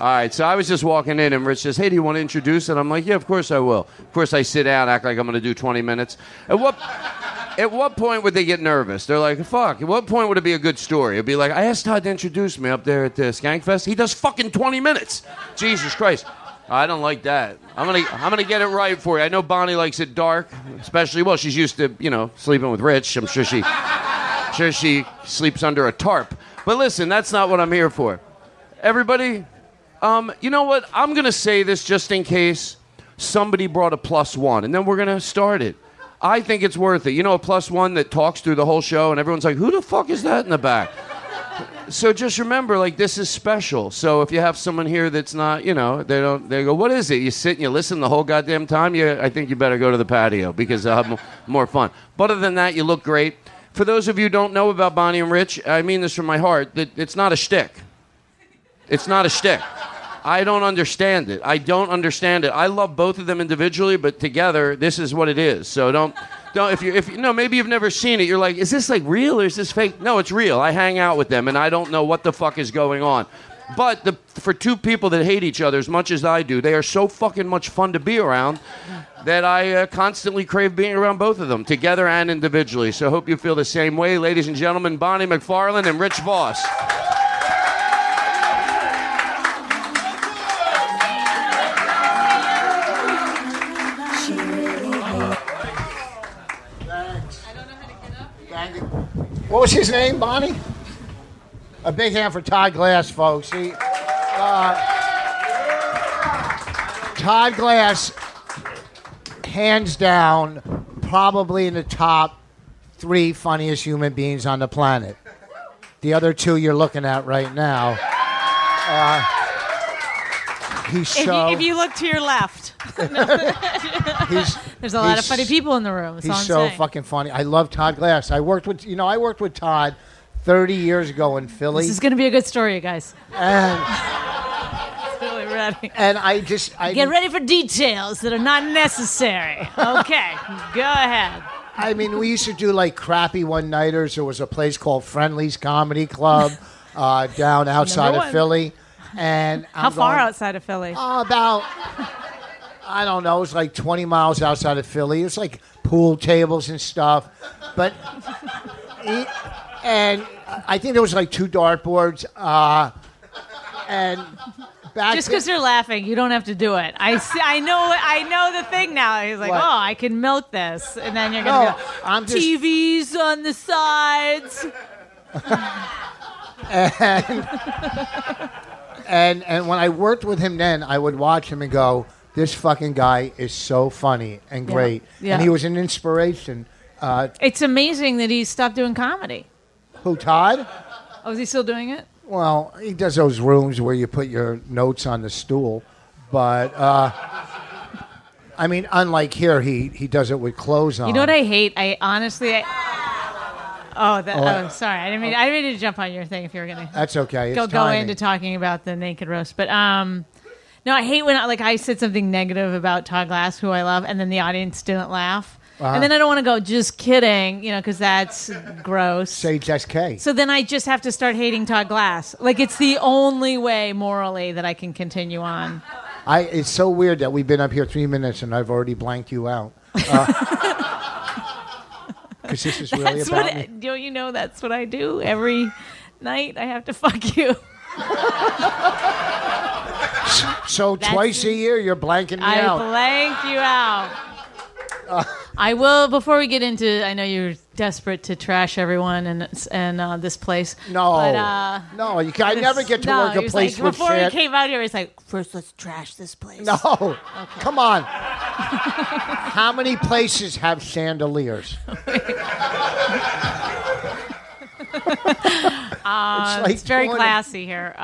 All right, so I was just walking in, and Rich says, "Hey, do you want to introduce?" And I'm like, "Yeah, of course I will." Of course, I sit down, act like I'm going to do 20 minutes. At what, at what point would they get nervous? They're like, "Fuck!" At what point would it be a good story? It'd be like, "I asked Todd to introduce me up there at the Skankfest. He does fucking 20 minutes. Jesus Christ!" I don't like that. I'm gonna, I'm gonna get it right for you. I know Bonnie likes it dark, especially. Well, she's used to, you know, sleeping with Rich. I'm sure she, sure she sleeps under a tarp. But listen, that's not what I'm here for. Everybody, um, you know what? I'm going to say this just in case somebody brought a plus one, and then we're going to start it. I think it's worth it. You know, a plus one that talks through the whole show, and everyone's like, who the fuck is that in the back? So just remember, like, this is special. So if you have someone here that's not, you know, they don't, they go, what is it? You sit and you listen the whole goddamn time? You, I think you better go to the patio because I'll have more fun. But other than that, you look great. For those of you who don't know about Bonnie and Rich, I mean this from my heart, that it's not a shtick. It's not a shtick. I don't understand it. I don't understand it. I love both of them individually, but together, this is what it is. So don't, don't. If you, if you, no, maybe you've never seen it. You're like, is this like real or is this fake? No, it's real. I hang out with them, and I don't know what the fuck is going on. But the, for two people that hate each other as much as I do, they are so fucking much fun to be around that I uh, constantly crave being around both of them, together and individually. So hope you feel the same way, ladies and gentlemen. Bonnie McFarlane and Rich Voss. What was his name, Bonnie? A big hand for Todd Glass, folks. He, uh, Todd Glass, hands down, probably in the top three funniest human beings on the planet. The other two you're looking at right now. Uh, he's If, so you, if you look to your left, he's there's a lot of funny people in the room. That's all He's I'm so saying. fucking funny. I love Todd Glass. I worked with you know I worked with Todd 30 years ago in Philly, This is going to be a good story, you guys. and And I just I Get ready for details that are not necessary. Okay, go ahead. I mean we used to do like crappy one nighters. There was a place called Friendly's Comedy Club uh, down outside of. Philly, and How I'm far going, outside of Philly? Oh, about I don't know. It was like 20 miles outside of Philly. It's like pool tables and stuff, but he- and I think there was like two dartboards. Uh, and back Just because they're laughing, you don't have to do it. I see, I know. I know the thing now. He's like, What? oh, I can milk this, and then you're gonna No, go I'm just- TVs on the sides. And and when I worked with him then, I would watch him and go, "This fucking guy is so funny and Yeah. great." Yeah. And he was an inspiration. Uh, It's amazing that he stopped doing comedy. who Todd? Oh, is he still doing it? Well, he does those rooms where you put your notes on the stool, but uh, I mean, unlike here, he he does it with clothes on. You know what I hate? I honestly. I, oh, that, Oh, oh, sorry. I didn't mean. I didn't mean to jump on your thing. If you were gonna That's okay. It's go go into talking about the naked roast, but um, no, I hate when like I said something negative about Todd Glass, who I love, and then the audience didn't laugh, Uh-huh. and then I don't want to go just kidding, you know, because that's gross. Say just K. So then I just have to start hating Todd Glass. Like it's the only way morally that I can continue on. I. It's so weird that we've been up here three minutes and I've already blanked you out. Because this is really That's about what me. don't you know? That's what I do every night. I have to fuck you. So That's twice a year, you're blanking me I out. I blank you out. I will before we get into. I know you're desperate to trash everyone and and uh, this place. No, but, uh, no, you can, I never get to no, work a place like, with before shit. he came out here. He's like, first let's trash this place. No, come on. How many places have chandeliers? Uh, like it's very classy here.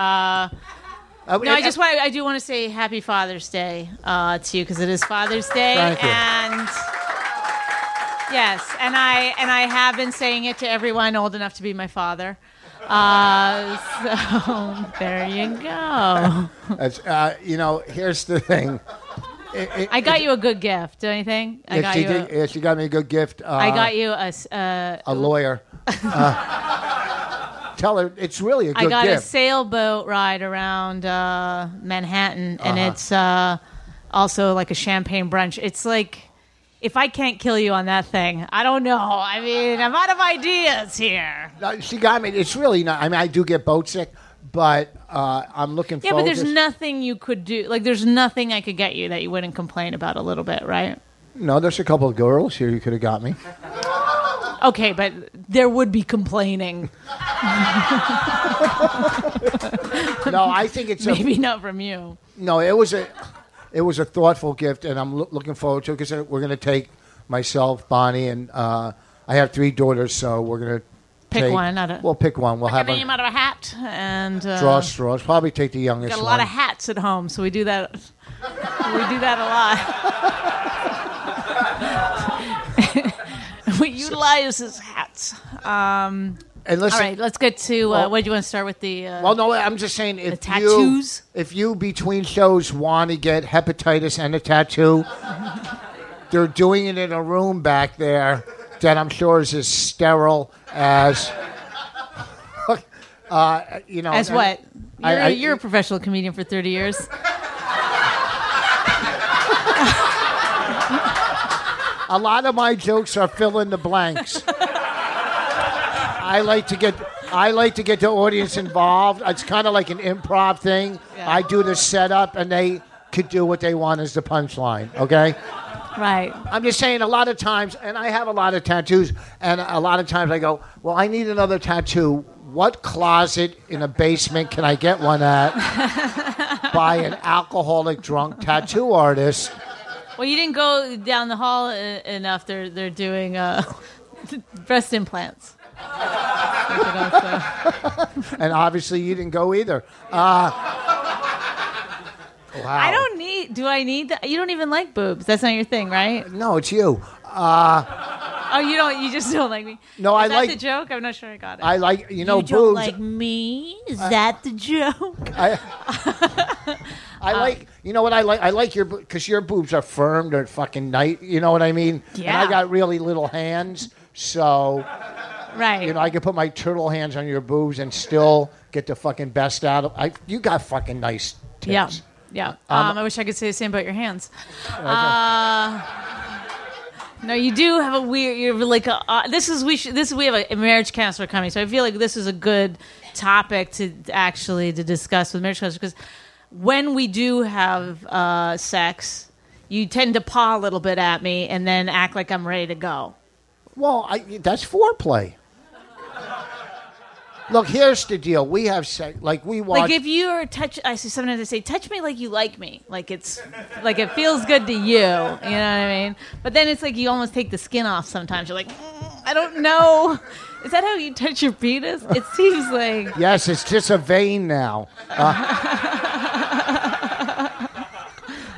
Uh, Uh, no, I just want. I do want to say Happy Father's Day uh, to you because it is Father's Day, and yes, and I and I have been saying it to everyone old enough to be my father. Uh, so there you go. That's, uh, you know, here's the thing. It- it- I got you a good gift. Do anything? I got she you. did, A, yes, she got me a good gift. Uh, I got you a. Uh, a lawyer. Tell her it's really a good I got gift. a sailboat ride around uh, Manhattan, and Uh-huh. it's uh, also like a champagne brunch. It's like if I can't kill you on that thing, I don't know. I mean, I'm out of ideas here. No, she got me. It's really not. I mean, I do get boat sick, but uh, I'm looking Yeah, forward. but there's to, nothing you could do. Like, there's nothing I could get you that you wouldn't complain about a little bit, right? No, there's a couple of girls here you could have got me. Okay, but there would be complaining. No, I think it's a, Maybe not from you. no. It was a it was a thoughtful gift, and I'm loo- looking forward to it because we're going to take myself, Bonnie, and uh, I have three daughters, so we're going to Pick take, one out of- We'll pick one. We'll have a name out of a hat and uh, draw straws. Probably take the youngest Got a one. lot of hats at home, so we do that. we do that a lot. we utilize his hats. Um, and listen, all right, let's get to. Uh, Well- what do you want to start with? The uh, Well, no, I'm just saying if The tattoos? you if you between shows want to get hepatitis and a tattoo, they're doing it in a room back there that I'm sure is as sterile as. Uh, you know, as what? You're, I- I- you're a professional comedian for 30 years. A lot of my jokes are fill in the blanks. I like to get I like to get the audience involved. It's kind of like an improv thing. Yeah. I do the setup, and they could do what they want as the punchline. Okay. Right. I'm just saying, a lot of times, and I have a lot of tattoos, and a lot of times I go, Well, I need another tattoo. What closet in a basement can I get one at by an alcoholic drunk tattoo artist? Well, you didn't go down the hall uh, enough. They're they're doing uh, breast implants. And obviously, you didn't go either. Uh, wow. I don't need. Do I need that? You don't even like boobs. That's not your thing, right? No, it's you. Oh, you don't. You just don't like me. No, Is I that like- the joke. I'm not sure I got it. I like, you know, you don't boobs. like me? Is that the joke? I, I Uh, like, you know what I like? I like your, because your boobs are firm. They're fucking nice. You know what I mean? And Yeah. I got really little hands. So, Right. you know, I can put my turtle hands on your boobs and still get the fucking best out of I You got fucking nice tits. yeah. Yeah. Um, I wish I could say the same about your hands. Uh, no, you do have a weird. You're like a. Uh, this is we should. This is, we have a, marriage counselor coming, so I feel like this is a good topic to actually to discuss with marriage counselor because when we do have uh, sex, you tend to paw a little bit at me and then act like I'm ready to go. Well, I, that's foreplay. Look, here's the deal. We have sex, like we watch. Like if you're touch, I see sometimes I say, touch me like you like me, like it's like it feels good to you. You know what I mean? But then it's like you almost take the skin off. Sometimes you're like, "Mm, I don't know. Is that how you touch your penis? It seems like yes, it's just a vein now. Uh,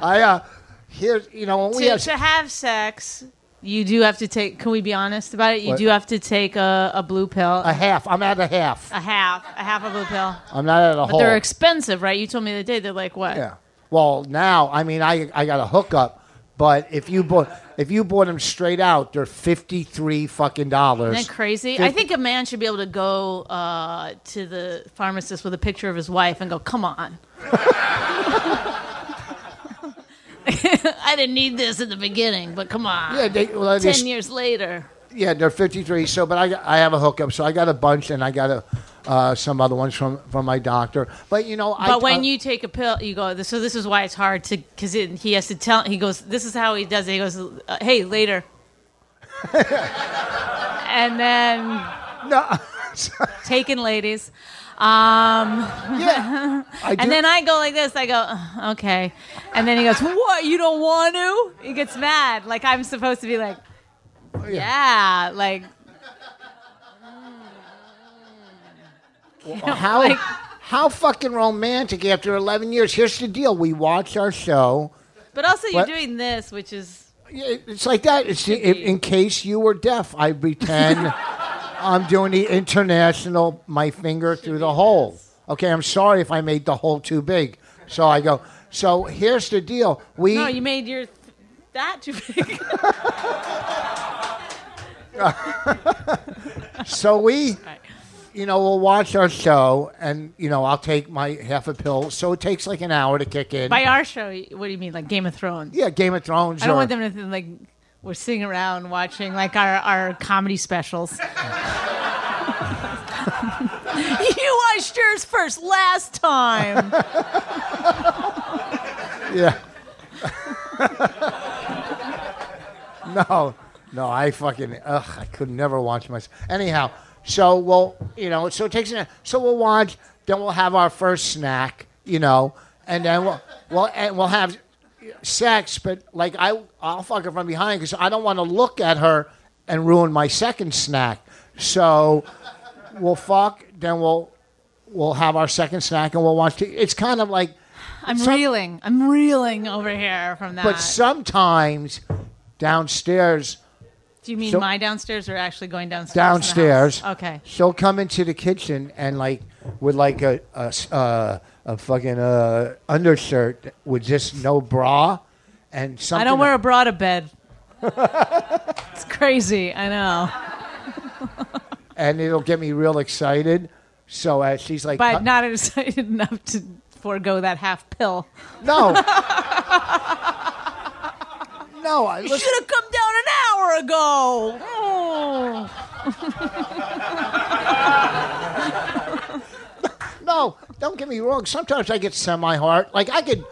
I uh, here's you know when we to, have to have sex, you do have to take. Can we be honest about it? You What? do have to take a, a blue pill, a half. I'm at a half. a half, a half a blue pill. I'm not at a But whole. they're expensive, right? You told me the other day they're like what? Yeah. Well, now I mean I I got a hookup, but if you bought if you bought them straight out, they're fifty three fucking dollars. Isn't that crazy? I think a man should be able to go uh, to the pharmacist with a picture of his wife and go, "Come on." I didn't need this at the beginning, but come on. Yeah, they, well, Ten years later. yeah, they're fifty three. So, but I I have a hookup, so I got a bunch, and I got a uh, some other ones from from my doctor. But you know, I, But when uh, you take a pill, you go. So this is why it's hard to because he has to tell. He goes. This is how he does it. He goes. Uh, hey, later. and then no, taken, ladies. Um, yeah, and then I go like this. I go, "Uh, okay. And then he goes, what? You don't want to? He gets mad. Like I'm supposed to be like, yeah, like how like- how fucking romantic after 11 years. Here's the deal: we watch our show. But also, you're What? doing this, which is Yeah, It's like that. It's in, in case you were deaf, I pretend I'm doing the international my finger through the hole. Okay, I'm sorry if I made the hole too big. So I go. So here's the deal. We no. You made your that too big. so we you know we'll watch our show and you know I'll take my half a pill. So it takes like an hour to kick in. By our show, what do you mean, like Game of Thrones? yeah, Game of Thrones. I don't or- want them to think like we're sitting around watching like our, our comedy specials. you watched yours first last time. Yeah. no, no, I fucking ugh, I could never watch myself. Anyhow, so we'll you know, so it takes an so we'll watch, then we'll have our first snack, you know, and then we'll we'll and we'll have sex, but like I I'll fuck her from behind because I don't want to look at her and ruin my second snack. So we'll fuck, then we'll we'll have our second snack and we'll watch. T- it's kind of like. I'm Some- reeling. I'm reeling over here from that. But sometimes downstairs, do you mean my downstairs or actually going downstairs? in the house? downstairs, Okay. she'll come into the kitchen and like with like a uh, a fucking uh, undershirt with just no bra and something. I don't wear a bra to bed. it's crazy. I know. and it'll get me real excited. So uh, she's like, But "Uh, not excited enough to forego that half pill. no, no. I, You should have come down an hour ago. Oh. Don't get me wrong. Sometimes I get semi-hard. Like I could,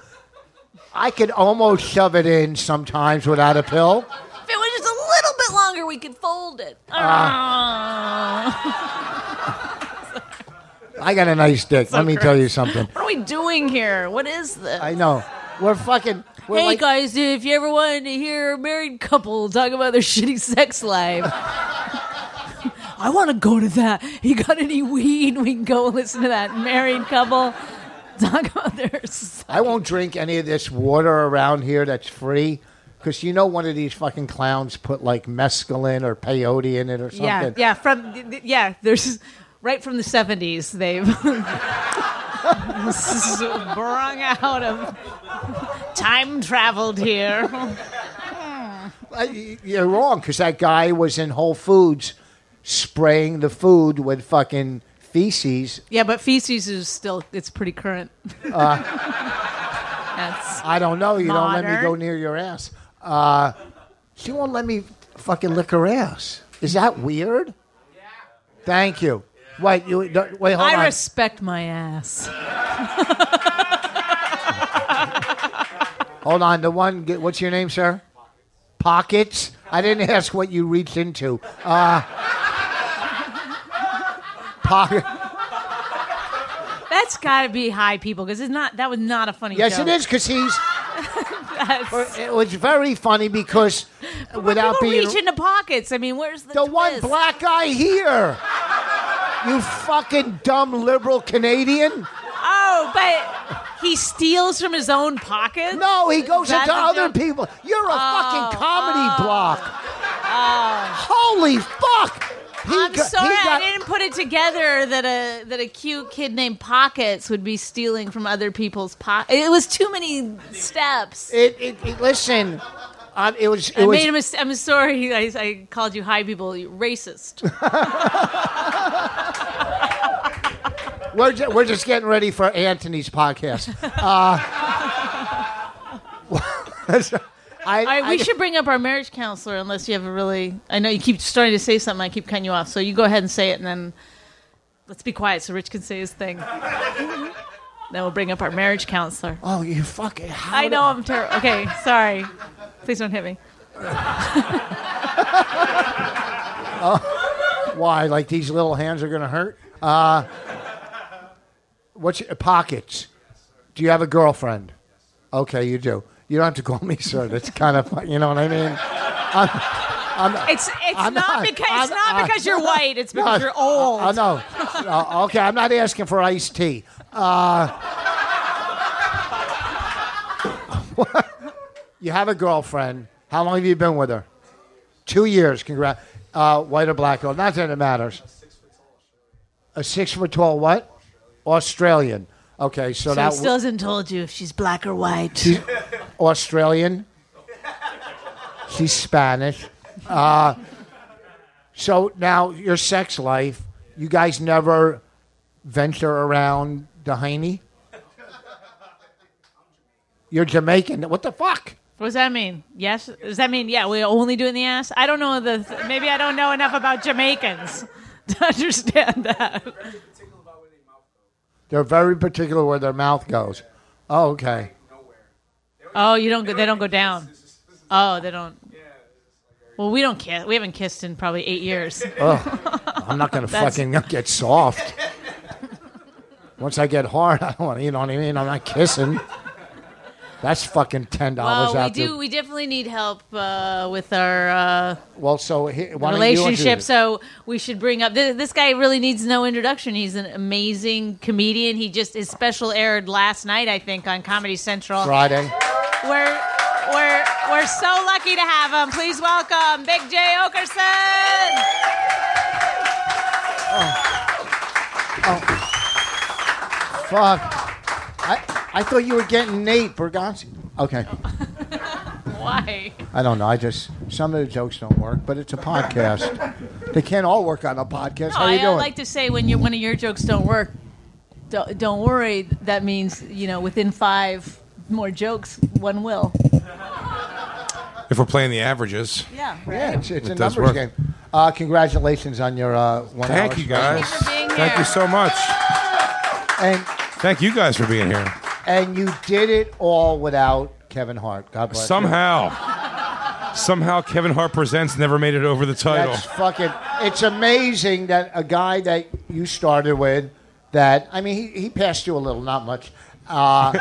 I could almost shove it in sometimes without a pill. If it was just a little bit longer, we could fold it. Ah. I got a nice dick. Let me tell you something. what are we doing here? What is this? I know. We're fucking. We're hey like, guys, if you ever wanted to hear a married couple talk about their shitty sex life, I want to go to that. You got any weed? We can go listen to that married couple talk about their. I won't drink any of this water around here that's free. Because you know one of these fucking clowns put like mescaline or peyote in it or something. Yeah, yeah, from yeah. There's right from the '70s. They've sprung out of time traveled here. You're wrong because that guy was in Whole Foods spraying the food with fucking feces. Yeah, but feces is still it's pretty current. Uh, That's I don't know. You don't let me go near your ass. Uh, she won't let me fucking lick her ass. Is that weird? Yeah. Thank you. Wait, you don't- wait. Hold on. I on. respect my ass. Hold on. The one. What's your name, sir? Pockets. I didn't ask what you reached into. Uh, pocket. That's got to be high people because it's not. That was not a funny. Yes, joke. it is because he's. It was very funny because without people being reach into pockets. I mean, where's the the one black guy here. You fucking dumb liberal Canadian. Oh, but he steals from his own pocket. No, he goes into other joke? people. You're a Oh, fucking comedy oh, block. Oh. Holy fuck! I'm got- sorry, got- I didn't put it together that a that a cute kid named Pockets would be stealing from other people's pockets. It was too many steps. It, it, it- listen, um, it was. It I was. made a mistake. I'm sorry. I, I called you high people you racist. we're, ju- we're just getting ready for Anthony's podcast. Uh, I, right, we I- should bring up our marriage counselor unless you have a really. I know you keep starting to say something. I keep cutting you off, so you go ahead and say it, and then Let's be quiet so Rich can say his thing. then we'll bring up our marriage counselor. Oh, you fucking. I know I'm terrible. Okay, sorry. Please don't hit me. Why? Like these little hands are gonna hurt? Uh, what's your pockets? Do you have a girlfriend? Okay, you do. You don't have to call me sir. That's kind of. You know what I mean? I'm, I'm It's it's I'm not, not- because it's not I- because you're white. It's because you're old. I know. Uh, okay, I'm not asking for iced tea. Uh, you have a girlfriend. How long have you been with her? Two years. Congrats. Uh, white or black girl? Not that it matters. A six foot tall what? Australian. Okay, so, so that he still hasn't told you if she's black or white. She's Australian. She's Spanish. Uh, so now your sex life, you guys never venture around Dehaney? You're Jamaican. What the fuck? What does that mean? Yes. Does that mean yeah? we're only doing the ass? I don't know the. Maybe I don't know enough about Jamaicans to understand that. They're very particular where their mouth goes. Oh, okay. Oh, you don't go. They don't go down. Oh, they don't. Well, we don't kiss. We haven't kissed in probably eight years. I'm not going to fucking get soft. Once I get hard, I don't want to, you know what I mean? I'm not kissing. That's fucking $10 Well, we out do. We definitely need help uh, with our uh, Well, so he, why you relationship. So we should bring up this, this guy. Really needs no introduction. He's an amazing comedian. He just his special aired last night, I think, on Comedy Central. Friday. We're we're we're so lucky to have him. Please welcome Big Jay Oakerson. Oh, oh. Fuck. I, I thought you were getting Nate Bargatze. Okay. Why? I don't know. I just, some of the jokes don't work, but it's a podcast. they can't all work on a podcast. How I, you I doing? like to say when you one of your jokes don't work, don't, don't worry. That means you know within five more jokes, one will. If we're playing the averages. Yeah. Right. yeah, it's, it's It a does numbers work. game. Uh, congratulations on your uh, one Thank hour you special. guys. Thank you for being Thank here. you so much. And, Thank you guys for being here. and you did it all without Kevin Hart. God bless you. Somehow, somehow Kevin Hart presents never made it over the title. That's fucking. It's amazing that a guy that you started with, that I mean, he, he passed you a little, not much. Uh,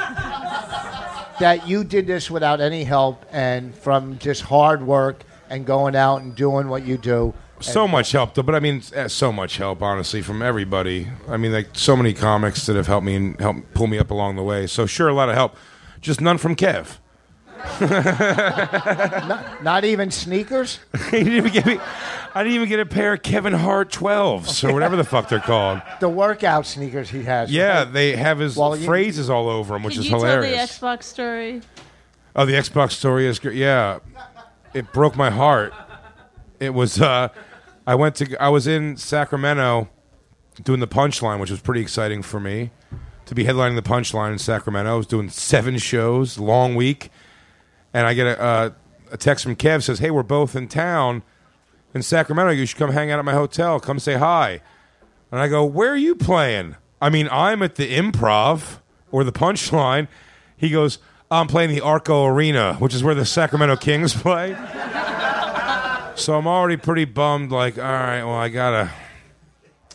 that you did this without any help and from just hard work and going out and doing what you do. so much help, though. But I mean, eh, so much help, honestly, from everybody. I mean, like so many comics that have helped me and helped pull me up along the way. So sure, a lot of help, just none from Kev. Not even sneakers. he didn't even get me. I didn't even get a pair of Kevin Hart 12s or whatever the fuck they're called. The workout sneakers he has. Yeah, they have his Well, you- phrases all over them, which Can is you hilarious. tell the Xbox story? Oh, the Xbox story is great. Yeah, it broke my heart. It was. Uh, I went to. I was in Sacramento doing the Punchline, which was pretty exciting for me to be headlining the Punchline in Sacramento. I was doing seven shows, long week, and I get a, uh, a text from Kev says, "Hey, we're both in town in Sacramento. You should come hang out at my hotel. Come say hi." And I go, "Where are you playing?" I mean, I'm at the Improv or the Punchline. He goes, "I'm playing the Arco Arena, which is where the Sacramento Kings play." so I'm already pretty bummed. Like, all right, well, I gotta.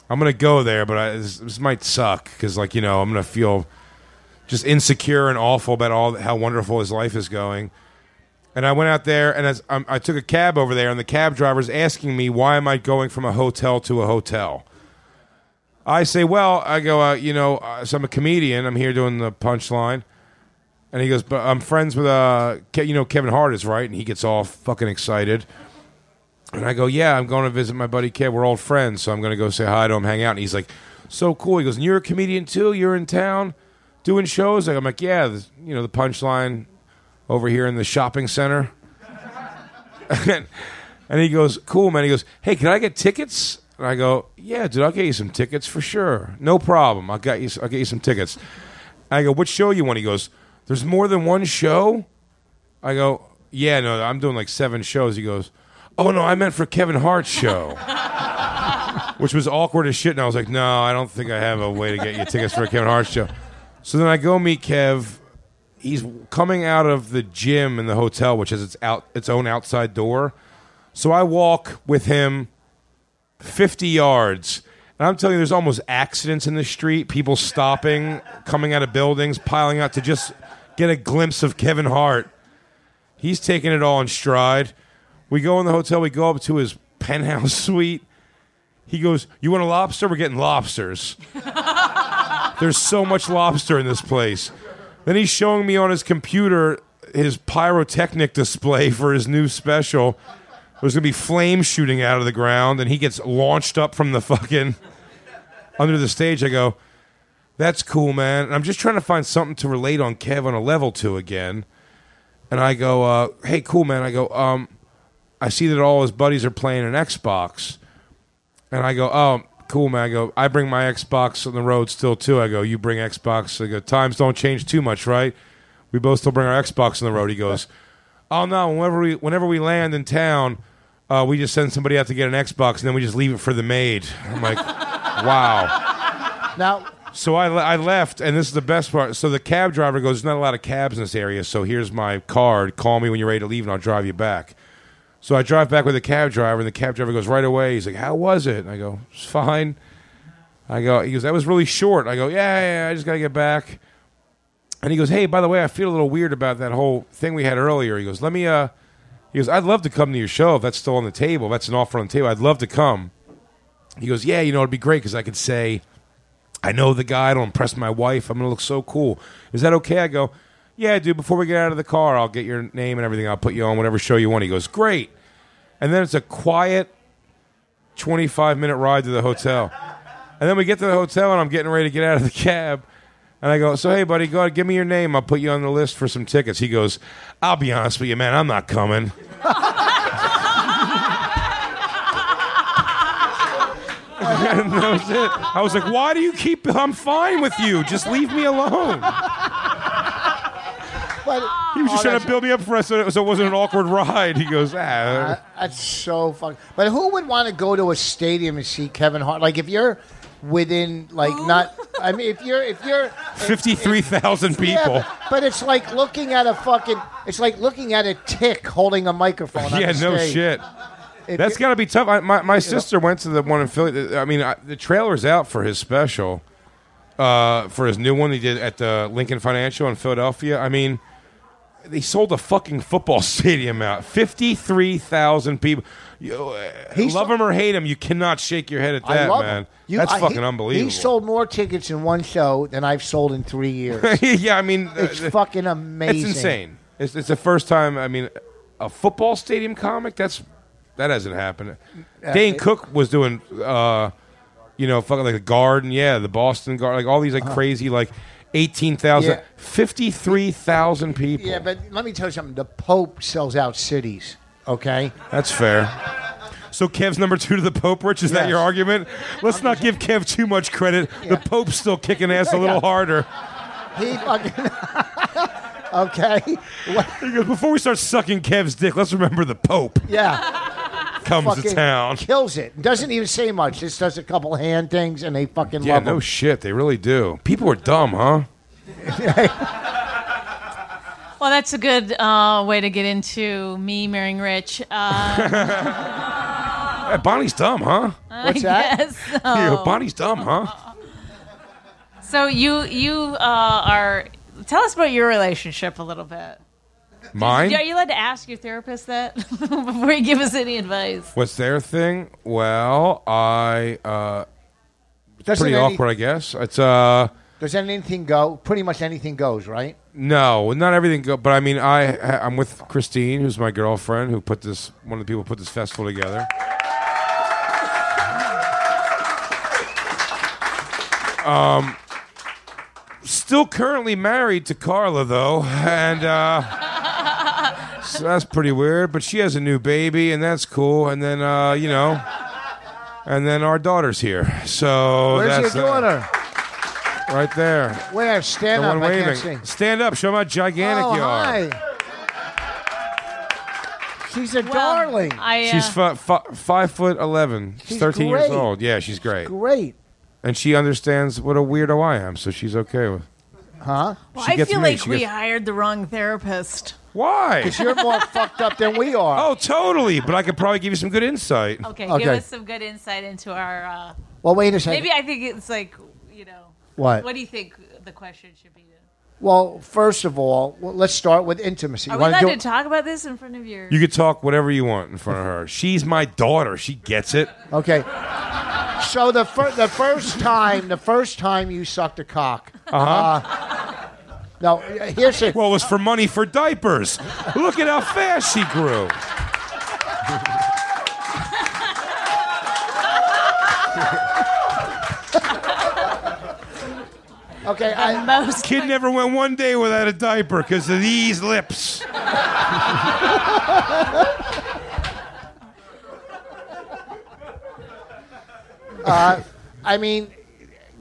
I'm gonna go there, but I, this, this might suck because, like, you know, I'm gonna feel just insecure and awful about all how wonderful his life is going. And I went out there, and as um, I took a cab over there, and the cab driver's asking me why am I going from a hotel to a hotel. I say, well, I go, uh, you know, uh, so I'm a comedian. I'm here doing the punchline, and he goes, but I'm friends with, uh, Ke- you know, Kevin Hart is right, and he gets all fucking excited. And I go, yeah, I'm going to visit my buddy Kev. We're old friends, so I'm going to go say hi to him, hang out. And he's like, so cool. He goes, and you're a comedian too? You're in town doing shows? I'm like, yeah, this, you know, the punchline over here in the shopping center. and, and he goes, cool, man. He goes, hey, can I get tickets? And I go, yeah, dude, I'll get you some tickets for sure. No problem. I'll get you, I'll get you some tickets. And I go, what show you want? He goes, there's more than one show? I go, yeah, no, I'm doing like seven shows. He goes, oh, no, I meant for Kevin Hart's show. which was awkward as shit. And I was like, no, I don't think I have a way to get you tickets for a Kevin Hart show. So then I go meet Kev. He's coming out of the gym in the hotel, which has its out its own outside door. So I walk with him 50 yards. And I'm telling you, there's almost accidents in the street, people stopping, coming out of buildings, piling out to just get a glimpse of Kevin Hart. He's taking it all in stride. We go in the hotel, we go up to his penthouse suite. He goes, You want a lobster? We're getting lobsters. There's so much lobster in this place. Then he's showing me on his computer his pyrotechnic display for his new special. There's gonna be flames shooting out of the ground, and he gets launched up from the fucking under the stage. I go, "That's cool, man." And I'm just trying to find something to relate on Kev on a level to again. And I go, uh, "Hey, cool, man." I go, um, "I see that all his buddies are playing an Xbox," and I go, "Oh, cool, man." I go, "I bring my Xbox on the road still too." I go, "You bring Xbox?" I go, "Times don't change too much, right?" We both still bring our Xbox on the road. He goes, "Oh no, whenever we whenever we land in town." uh, we just send somebody out to get an Xbox and then we just leave it for the maid. I'm like, wow. Now, So I, I left, and this is the best part. So the cab driver goes, There's not a lot of cabs in this area, so here's my card. Call me when you're ready to leave, and I'll drive you back. So I drive back with the cab driver, and the cab driver goes right away. He's like, How was it? And I go, It's fine. I go, He goes, That was really short. I go, Yeah, yeah, I just got to get back. And he goes, Hey, by the way, I feel a little weird about that whole thing we had earlier. He goes, Let me, uh, he goes, I'd love to come to your show if that's still on the table. If that's an offer on the table. I'd love to come. He goes, Yeah, you know, it'd be great because I could say, I know the guy. It'll impress my wife. I'm going to look so cool. Is that okay? I go, Yeah, dude, before we get out of the car, I'll get your name and everything. I'll put you on whatever show you want. He goes, Great. And then it's a quiet 25 minute ride to the hotel. And then we get to the hotel and I'm getting ready to get out of the cab. And I go, so hey, buddy, go ahead, give me your name. I'll put you on the list for some tickets. He goes, I'll be honest with you, man, I'm not coming. and that was it. I was like, why do you keep? I'm fine with you. Just leave me alone. But He was just Oh, trying to build me up for us so it wasn't an awkward ride. He goes, ah. Uh, That's so fun. But who would want to go to a stadium and see Kevin Hart? Like if you're within, like not. I mean, if you're if you're 53,000 people. Yeah, but, but it's like looking at a fucking. It's like looking at a tick holding a microphone. on Yeah, the no stage. shit. If That's you- got to be tough. I, my my sister went to the one in Philly. I mean, I, the trailer's out for his special, uh, for his new one he did at the Lincoln Financial in Philadelphia. I mean, they sold a fucking football stadium out. Fifty three thousand people. You, uh, He love sold- him or hate him, you cannot shake your head at I that, love man. him. You- That's I- fucking he- unbelievable. He sold more tickets in one show than I've sold in three years. yeah, I mean, uh, It's fucking amazing. It's insane. It's, it's the first time. I mean, a football stadium comic. That's that hasn't happened. Dane it- Cook was doing, uh, you know, fucking like a garden. Yeah, the Boston Garden. Like all these like crazy like eighteen thousand, Uh-huh. Yeah. fifty three thousand people. Yeah, but let me tell you something. The Pope sells out cities. Okay. that's fair. So Kev's number two to the Pope, Rich. Is that your argument? Let's not give Kev too much credit. The Pope's still kicking ass a little harder. He fucking. okay. What- Before we start sucking Kev's dick, let's remember the Pope Yeah. Comes to Fucking town. kills it. Doesn't even say much. Just does a couple hand things, and they fucking Yeah, love no him. shit. They really do. People are dumb, huh? Well, that's a good uh, way to get into me marrying Rich. Uh, Hey, Bonnie's dumb, huh? What's I that? guess so. Yeah, Bonnie's dumb, huh? So you you uh, are. Tell us about your relationship a little bit. Mine? Are you allowed to ask your therapist that before you give us any advice? What's their thing? Well, I uh Doesn't pretty any- awkward, I guess. It's uh Does anything go? Pretty much anything goes, right? no, not everything go, but I mean, I I'm with Christine, who's my girlfriend, who put this one of the people who put this festival together. Um, still currently married to Carla though, and uh, so that's pretty weird. But she has a new baby, and that's cool. And then uh, you know, and then our daughter's here. So Where's that's your uh, daughter? right there. Where? Stand The up. one I waving. can't see. Stand up. Show them how gigantic oh, you are. hi. She's a Well, darling. I, uh, She's fi- fi- five foot eleven. She's She's thirteen years old. Yeah, she's great, Great. and she understands what a weirdo I am, so she's okay with. Huh? well, she I feel me, like she we gets- hired the wrong therapist. Why? Because you're more fucked up than we are. Oh, totally. But I could probably give you some good insight. Okay, Okay. give us some good insight into our. Uh, Well, wait a second. maybe I think it's like, you know. What? What do you think the question should be? Well, first of all, well, let's start with intimacy. Are we wanna allowed do to talk about this in front of your? You could talk whatever you want in front of her. She's my daughter. She gets it. Okay. So the fir- the first time the first time you sucked a cock. Uh-huh. No, here's it. Well, it was for money for diapers. Look at how fast she grew. Okay, I, most Kid never went one day without a diaper because of these lips. Uh, I mean,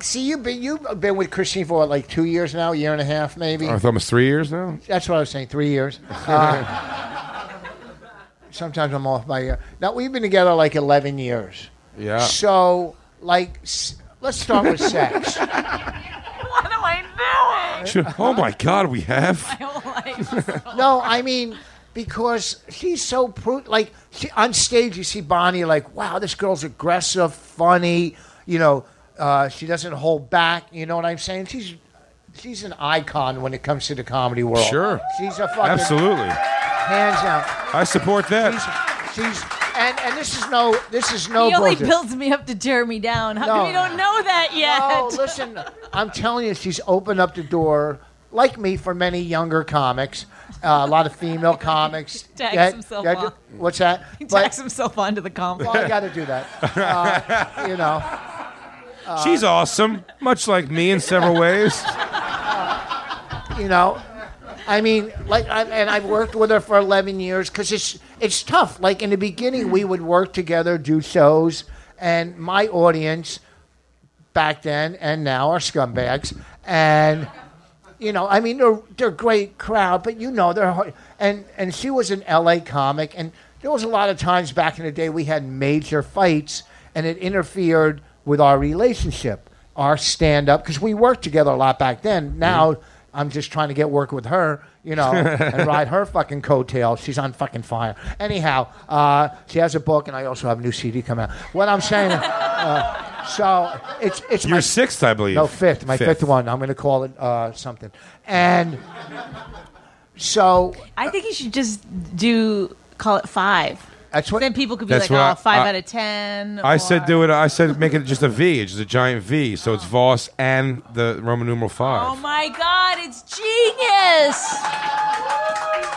see, you've been you've been with Christine for what, like two years now, a year and a half, maybe. I thought it was three years now. That's what I was saying. Three years. Uh, sometimes I'm off by a year. Now we've been together like eleven years. Yeah. So, like, s- let's start with sex. What am I doing? Should- oh my God, we have. My whole life. No, I mean because she's so prude. like she, on stage. You see Bonnie like, wow, this girl's aggressive, funny. You know, uh, she doesn't hold back. You know what I'm saying? She's she's an icon when it comes to the comedy world. Sure. she's a fucking Absolutely. hands down. I support that. She's she's and and this is no this is no he only bullshit. builds me up to tear me down. How No. come you don't know that yet? No, listen, I'm telling you, she's opened up the door, like me, for many younger comics. Uh, a lot of female comics. Tags Yeah, himself yeah, on. What's that? he But- tacks himself onto the comp. well, I got to do that. Uh, you know, She's uh, awesome, much like me in several ways. you know. I mean, like, I, and I've worked with her for 11 years because it's it's tough. Like in the beginning, we would work together, do shows, and my audience back then and now are scumbags, and you know, I mean, they're they're a great crowd, but you know, they're hard. and and she was an L.A. comic, and there was a lot of times back in the day we had major fights, and it interfered with our relationship, our stand up, because we worked together a lot back then. Now. I'm just trying to get work with her, you know, and ride her fucking coattails. She's on fucking fire. Anyhow, uh, she has a book, and I also have a new CD coming out. What I'm saying, uh, so it's it's my sixth, I believe. no, fifth. My fifth, one. I'm going to call it uh, something. And so I think you should just do call it five. That's what. Then people could be That's like, what "Oh, I- five I- out of ten. I said or- do it. I said make it just a V. It's just a giant V. So it's oh. Voss and the Roman numeral Oh five. my god, it's genius!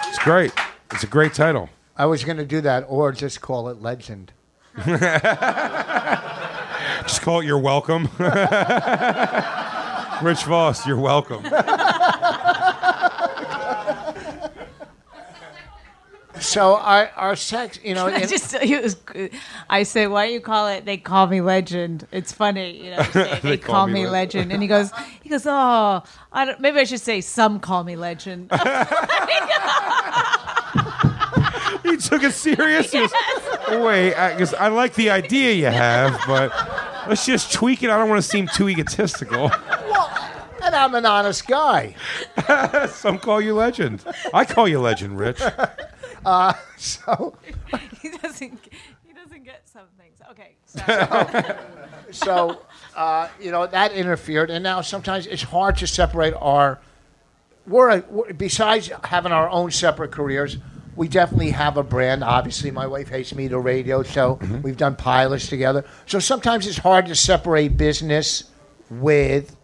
It's great. It's a great title. I was going to do that, or just call it Legend. Just call it You're Welcome. Rich Voss, you're welcome. So our our sex, you know, I just it was, I say, why do you call it? They call me legend. It's funny, you know. Say, they, call, me legend. and he goes, he goes, oh, I don't, maybe I should say some call me legend. He took it serious. Goes, Wait, I, 'cause I like the idea you have, but let's just tweak it. I don't want to seem too egotistical. and I'm an honest guy. Some call you legend. I call you legend, Rich. So he doesn't, he doesn't get some things. Okay, sorry. so uh, you know that interfered, and now sometimes it's hard to separate our. We're, a, we're besides having our own separate careers. We definitely have a brand. Obviously, my wife hates me. to radio show. We've done pilots together. So sometimes it's hard to separate business with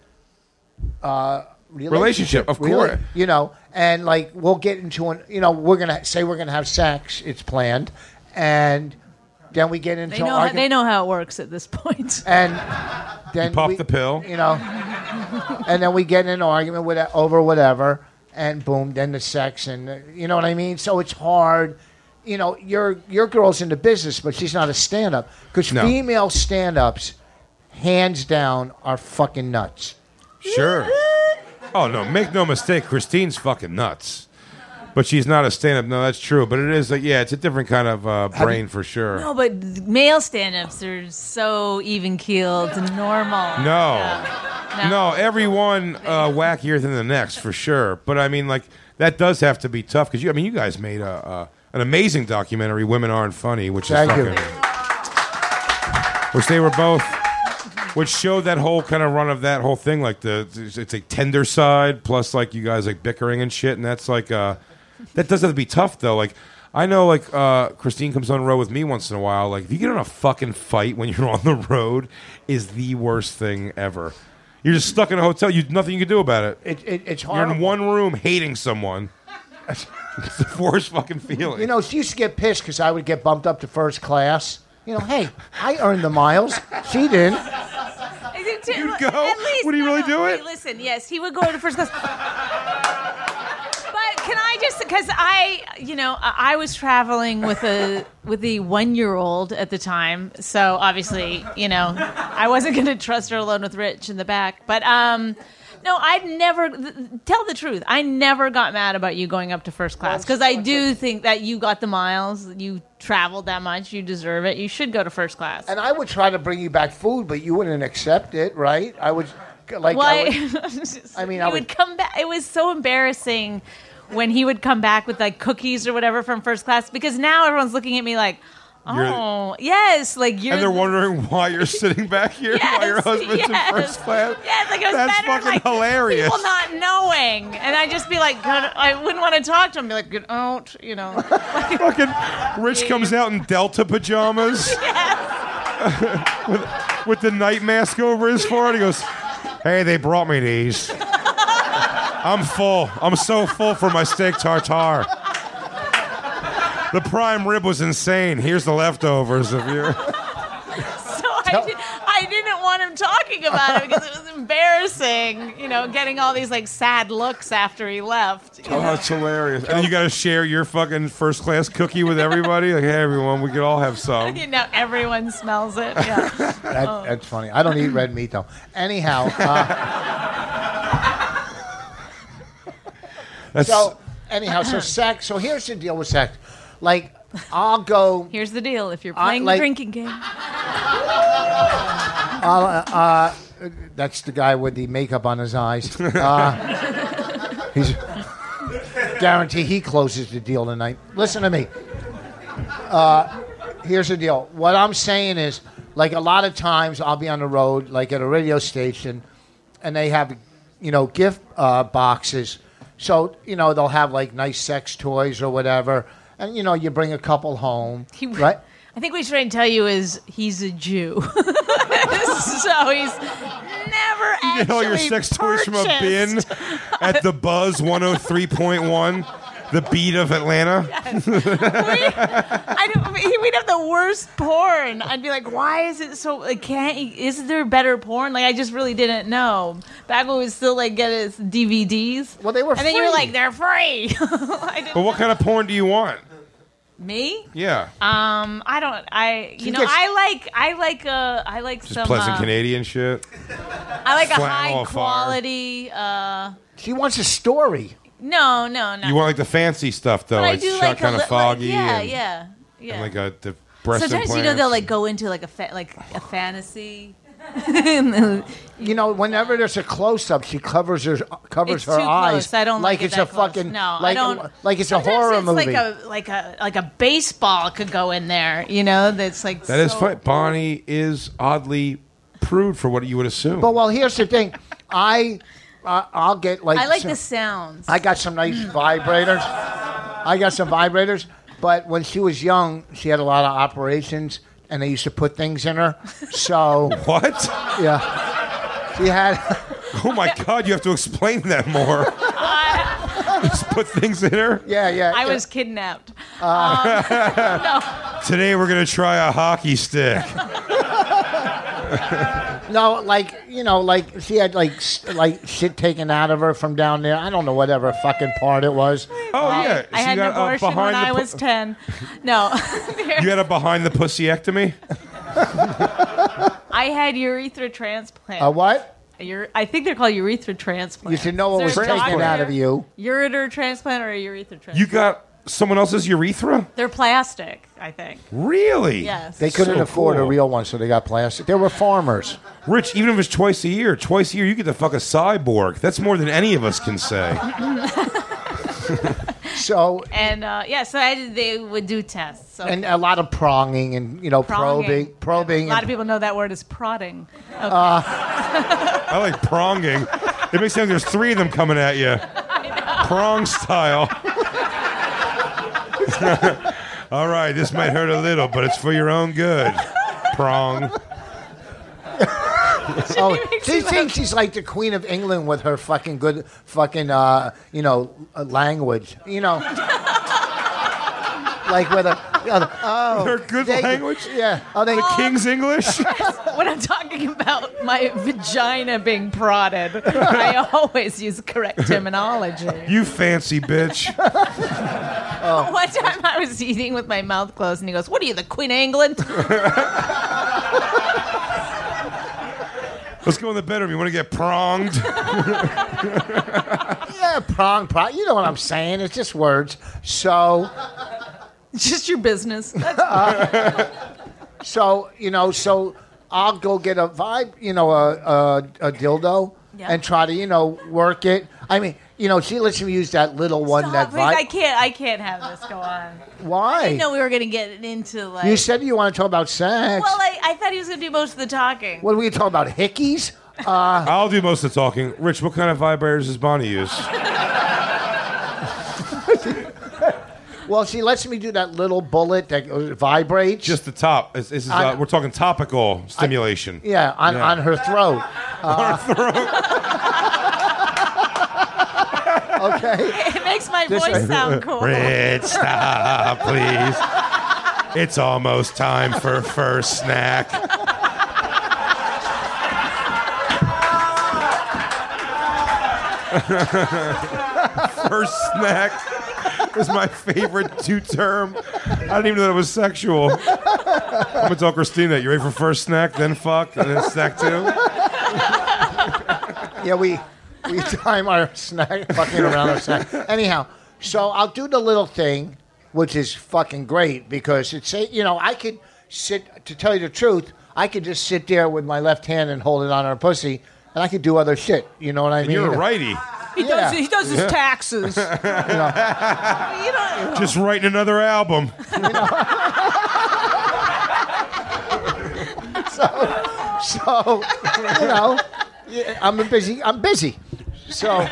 uh, Relationship, of Really, course. You know, and like we'll get into an. You know, we're gonna say we're gonna have sex. It's planned, and then we get into they know, how, they know how it works at this point. and then pop we- the pill. you know, and then we get in an argument with over whatever, and boom, then the sex, and you know what I mean. So it's hard. You know, your your girl's in the business, but she's not a stand up because No. female stand ups, hands down, are fucking nuts. Sure. Oh no, make no mistake. Christine's fucking nuts. But she's not a stand-up. No, that's true. But it is like, yeah, it's a different kind of uh, brain for sure. No, but male stand-ups are so even keeled and normal. No. Yeah. No, every one uh, wackier than the next for sure. But I mean, like that does have to be tough because you. I mean, you guys made a, uh, an amazing documentary, "Women Aren't Funny," which Thank is you. fucking, which they were both, which showed that whole kind of run of that whole thing, like the it's a tender side plus like you guys like bickering and shit, and that's like uh, that does have to be tough though. Like I know like uh, Christine comes on the road with me once in a while. Like if you get in a fucking fight when you're on the road, is the worst thing ever. You're just stuck in a hotel. You nothing you can do about it. It, it, it's hard. You're in one room hating someone. it's the worst fucking feeling. You know, she used to get pissed because I would get bumped up to first class. You know, hey, I earned the miles. She didn't. You'd go? At least, Would he no, really no, do wait, it? Listen, yes, he would go to first class. But can I just because I, you know, I I was traveling with a with a one year old at the time, so obviously, you know, I wasn't going to trust her alone with Rich in the back. But um, no, I'd never th- tell the truth. I never got mad about you going up to first class because I do think that you got the miles, you traveled that much, you deserve it. You should go to first class. And I would try to bring you back food, but you wouldn't accept it, right? I would, like, I, Why? would, I mean, I would, would- come back. It was so embarrassing when he would come back with like cookies or whatever from first class because now everyone's looking at me like, oh yes, like you're. and they're wondering why why you're sitting back here while your Yes, husband's yes. in first class. Yes, like it was That's better, fucking like, hilarious. People not knowing, and I'd just be like, "God," I wouldn't want to talk to him. Be like, get out, you know. Fucking Rich comes out in Delta pajamas with, with the night mask over his forehead. He goes, "Hey, they brought me these. I'm full. I'm so full for my steak tartare. The prime rib was insane. Here's the leftovers of your." So I, did, I didn't want him talking about it because it was embarrassing, you know, getting all these like sad looks after he left. you Oh, know. it's hilarious. And then you got to share your fucking first class cookie with everybody. Like, hey, everyone, we could all have some. You know, everyone smells it. Yeah. that, that's funny. I don't eat red meat though. Anyhow, uh, That's so anyhow, so sex. So here's the deal with sex. Like, I'll go. Here's the deal: if you're I playing like- the drinking game, I'll, uh, uh, that's the guy with the makeup on his eyes. Uh, he's guarantee he closes the deal tonight. Listen to me. Uh, here's the deal. What I'm saying is, like a lot of times, I'll be on the road, like at a radio station, and they have, you know, gift uh, boxes. So you know they'll have like nice sex toys or whatever, and you know you bring a couple home, He- right? I think what he's trying to tell you is he's a Jew, so he's never You get all your actually sex toys from a bin at the Buzz 103.1, the beat of Atlanta. I don't, he- we'd have the worst porn. I'd be like, why is it so? Like, can't is there better porn? Like, I just really didn't know. Back when we would still like get his DVDs. Well, they were and then you were like, they're free. I didn't, But what kind of porn do you want? Me? Yeah. Um, I don't. I you He know gets- I like I like uh I like Just some pleasant uh, Canadian shit. I like a flannel high on fire. quality. Uh, She wants a story. no, no, no. You want like the fancy stuff though, but I like do shot like kind a of li- foggy Like, yeah, and, yeah, yeah. and like a the breast Sometimes you know implants. they'll like go into like a fa- like a fantasy. You know, whenever there's a close up, she covers her covers It's her too eyes. close. I don't like like it it's that a close. fucking no. like I don't. like it's a Sometimes horror it's movie. Like a like a like a baseball could go in there. You know, that's like That is so- fine. Bonnie is oddly prude for what you would assume. but well, here's the thing. I uh, I'll get like I like some- the sounds. I got some nice vibrators. I got some vibrators, but when she was young, she had a lot of operations, and they used to put things in her. So what? yeah, she had. Oh my god, you have to explain that more. Just put things in her. Yeah, yeah. I yeah. was kidnapped. Uh, um, Today we're gonna try a hockey stick. No, like you know, like she had like s- like shit taken out of her from down there. I don't know whatever fucking part it was. Oh yeah, I She had an got, uh, abortion when behind I the pu- was ten. No, You had a behind the pussyectomy. I had urethra transplant. A what? You're, I think they're called urethra transplants. You should know what Is was there a taken doctor? out of you. Ureter transplant or a urethra transplant? You got someone else's urethra? They're plastic, I think. Really? Yes. They couldn't So afford a cool. real one, so they got plastic. They were farmers. Rich, even if it's twice a year, twice a year, you get to fuck a cyborg. That's more than any of us can say. So, and uh, yeah, so I they would do tests. So and a lot of pronging and, you know, pronging. probing. Probing. A lot and- of people know that word is prodding. I like pronging. It makes it sound there's three of them coming at you. Prong style. All right, this might hurt a little, but it's for your own good. Prong. Oh, she thinks she's like the Queen of England with her fucking good fucking uh, you know uh, language. You know, like with a oh Her oh. good they- language? Yeah. Oh, they, the King's English? when I'm talking about my vagina being prodded, I always use correct terminology. You fancy bitch. oh. One time I was eating with my mouth closed, and he goes, "What are you, the Queen of England?" Let's go in the bedroom. You want to get pronged? yeah prong prong. You know what I'm saying? It's just words. So Just your business. That's so you know so I'll go get a vibe you know a a, a dildo Yeah. and try to you know work it. I mean you know she lets me use that little one Stop, that please, I vibe. can't. I can't have this go on. Why? I didn't know we were going to get into like. you said you want to talk about sex. well, I, I thought he was going to do most of the talking. what are we talking about? Hickeys? Uh, I'll do most of the talking. Rich, what kind of vibrators does Bonnie use? Well, she lets me do that little bullet that vibrates. Just the top. This, this is, I- uh, we're talking topical stimulation. yeah, on, Yeah. on her throat. Uh, okay. It makes my This- voice sound cool. Rich, stop, please. It's almost time for first snack. first snack is my favorite two term. I didn't even know that it was sexual. I'm gonna tell Christina, you ready for first snack, then fuck, and then snack two? Yeah, we we time our snack fucking around our snack. Anyhow, so I'll do the little thing, which is fucking great because it's you know I could sit to tell you the truth. I could just sit there with my left hand and hold it on her pussy, and I could do other shit. You know what I And mean? you're a righty. He Yeah. does. He does his taxes. you know, Just writing another album. So so you know, I'm busy. I'm busy. So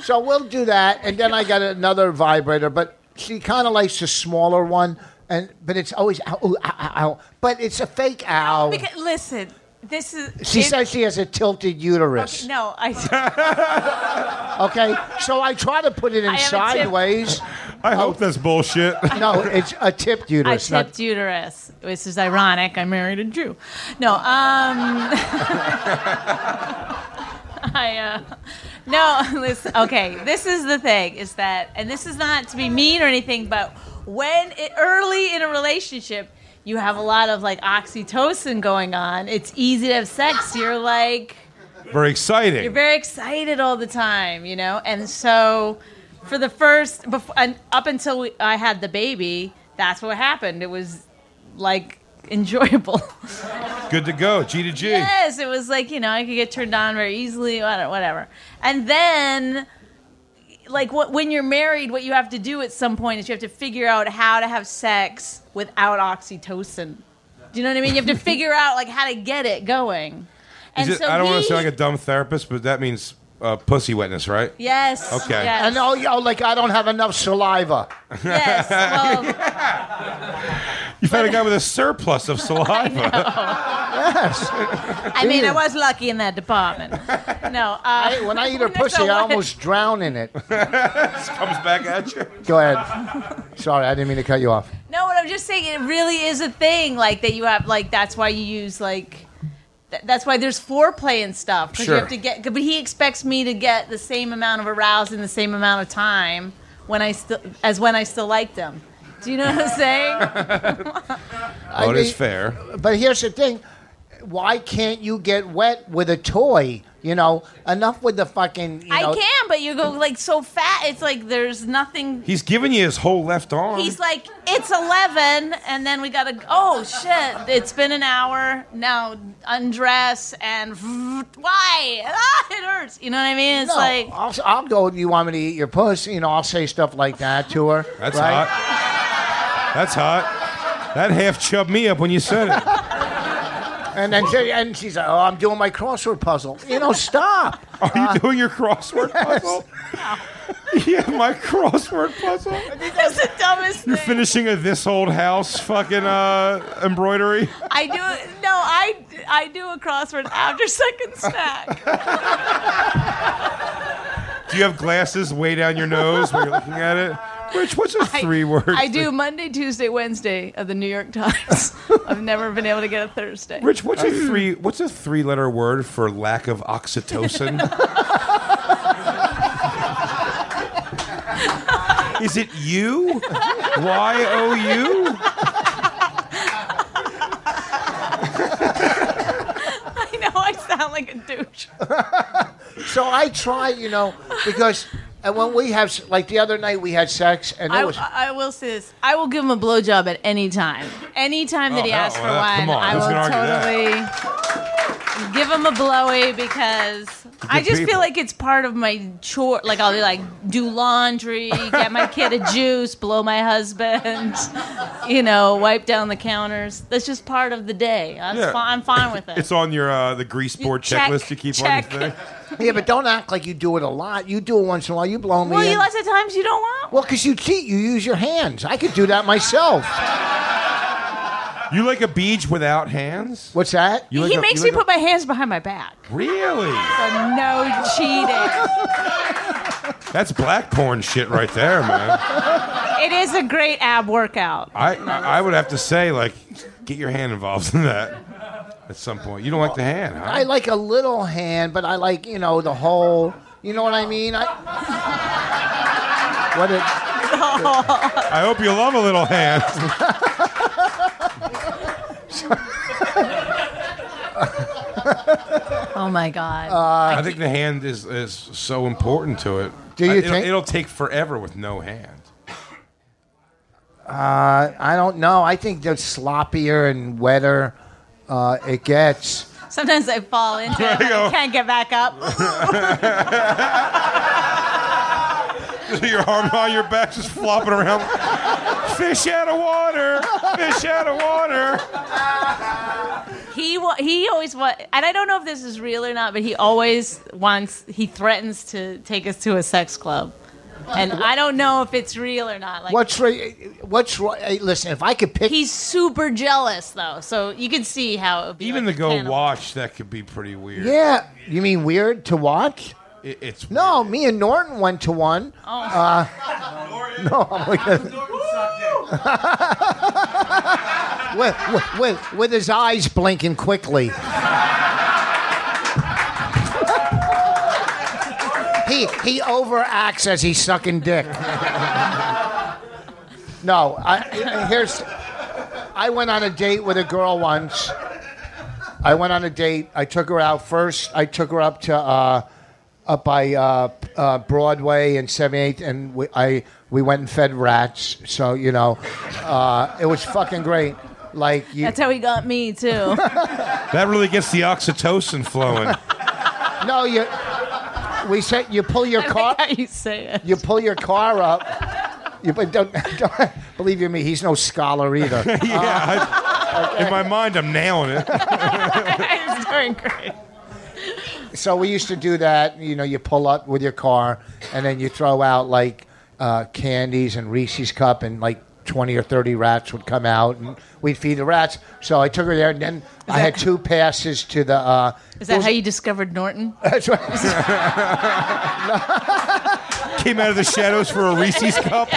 so we'll do that, and then I got another vibrator, but she kind of likes the smaller one, and but it's always ow, ooh, ow, ow, ow. but it's a fake ow. because, listen, this is. She it- says she has a tilted uterus. No, I. Okay, so I try to put it in I have a tip. sideways. I hope that's bullshit. No, it's a tipped uterus. not- tipped uterus, This is ironic. I married a Jew. No, um, I, uh, no, listen, okay, this is the thing, is that, and this is not to be mean or anything, but when it, early in a relationship, you have a lot of like oxytocin going on, it's easy to have sex. You're like, Very exciting. you're very excited all the time, you know? And so for the first, before, and up until we, I had the baby, that's what happened. It was like enjoyable. Good to go. G to G. yes, it was like, you know, I could get turned on very easily, whatever. whatever. And then, like, what, when you're married, what you have to do at some point is you have to figure out how to have sex without oxytocin. Do you know what I mean? You have to figure out, like, how to get it going. Is And it, so I don't want he- to sound like a dumb therapist, but that means uh, pussy wetness, right? Yes. Okay. Yes. And oh, yo, like I don't have enough saliva. Yes. Well, You found a guy with a surplus of saliva. Yes. I mean, I was lucky in that department. No. Uh, I, when I eat her so pussy, I almost drown in it. Comes back at you. Go ahead. Sorry, I didn't mean to cut you off. No, what I'm just saying, it really is a thing. Like that, you have like that's why you use like. Th- That's why there's foreplay and stuff because Sure. you have to get. But he expects me to get the same amount of aroused in the same amount of time when I still as when I still liked him. Do you know what I'm saying? Oh, it mean- is fair. But here's the thing. why can't you get wet with a toy? You know, enough with the fucking. You I know, can, but you go like so fat. It's like there's nothing. He's giving you his whole left arm. He's like, it's 11, and then we gotta, oh shit, it's been an hour. Now undress and why? Ah, it hurts. You know what I mean? It's No, like, I'll, I'll go. You want me to eat your puss? You know, I'll say stuff like that to her. That's right? hot. That's hot. That half chubbed me up when you said it. And then she, and she's like, "Oh, I'm doing my crossword puzzle." You know, stop. Are you doing your crossword puzzle? yeah, my crossword puzzle. that's the dumbest You're thing. finishing a this old house fucking uh, embroidery. I do no, I I do a crossword after second snack. Do you have glasses way down your nose when you're looking at it? Rich, what's a three word. I do Monday, Tuesday, Wednesday of the New York Times. I've never been able to get a Thursday. Rich, what's a three? What's a three-letter word for lack of oxytocin? Is it you? Y O U? I know I sound like a douche. So I try, you know, because and when we have like the other night we had sex and it I, was I will say this: I will give him a blowjob at any time. Any time that Oh, he hell, asks for well, one, come on, I who's will gonna argue totally give him a blowy because I just people. feel like it's part of my chore. Like I'll be like do laundry, get my kid a juice, blow my husband, you know, wipe down the counters. That's just part of the day. That's Yeah. fi- I'm fine with it. It's on your uh, the grease board Check, checklist you keep check. on your thing. yeah, but don't act like you do it a lot. You do it once in a while. You blow me. well, in. you lots of times you don't want. well, because you cheat. You use your hands. I could do that myself. You like a beach without hands? What's that? You like he a- makes you me like put my hands behind my back. really? So no cheating. That's black porn shit right there, man. It is a great ab workout. I I would have to say like, get your hand involved in that at some point. You don't like the hand, huh? I like a little hand, but I like you know the whole. You know what I mean? I. What it, I hope you love a little hand. Oh my god. I think the hand is is so important to it. Do you I- it'll, think- it'll take forever with no hand? I don't know. I think the sloppier and wetter uh, it gets. Sometimes I fall into it, you but I can't get back up. your arm on your back just flopping around. Fish out of water. Fish out of water. He wa- he always wa- and I don't know if this is real or not, but he always wants. He threatens to take us to a sex club, and I don't know if it's real or not. Like What's right? What's right? Hey, listen, if I could pick, he's super jealous though, so you can see how it would be Even like to go cannibal. watch, that could be pretty weird. yeah. You mean weird to watch? It, it's No, me and Norton went to one. Uh, no, I'm looking. with, with, with, his eyes blinking quickly. he he overacts as he's sucking dick. no, I, here's. I went on a date with a girl once. I went on a date. I took her out first. I took her up to uh, up by uh, uh, Broadway and 78th, and we, I we went and fed rats. So you know, uh, it was fucking great. Like you, That's how he got me too. that really gets the oxytocin flowing. no, you. We said you pull your car. like how you say it. You pull your car up. You but don't, don't believe you me. He's no scholar either. yeah. I, in my mind, I'm nailing it. He's doing great. so we used to do that. You know, you pull up with your car, and then you throw out like uh, candies and Reese's cup, and like twenty or thirty rats would come out, and we'd feed the rats. So I took her there, and then I had two passes to the. Uh, Is that how you discovered Norton? that's right. Came out of the shadows for a Reese's cup.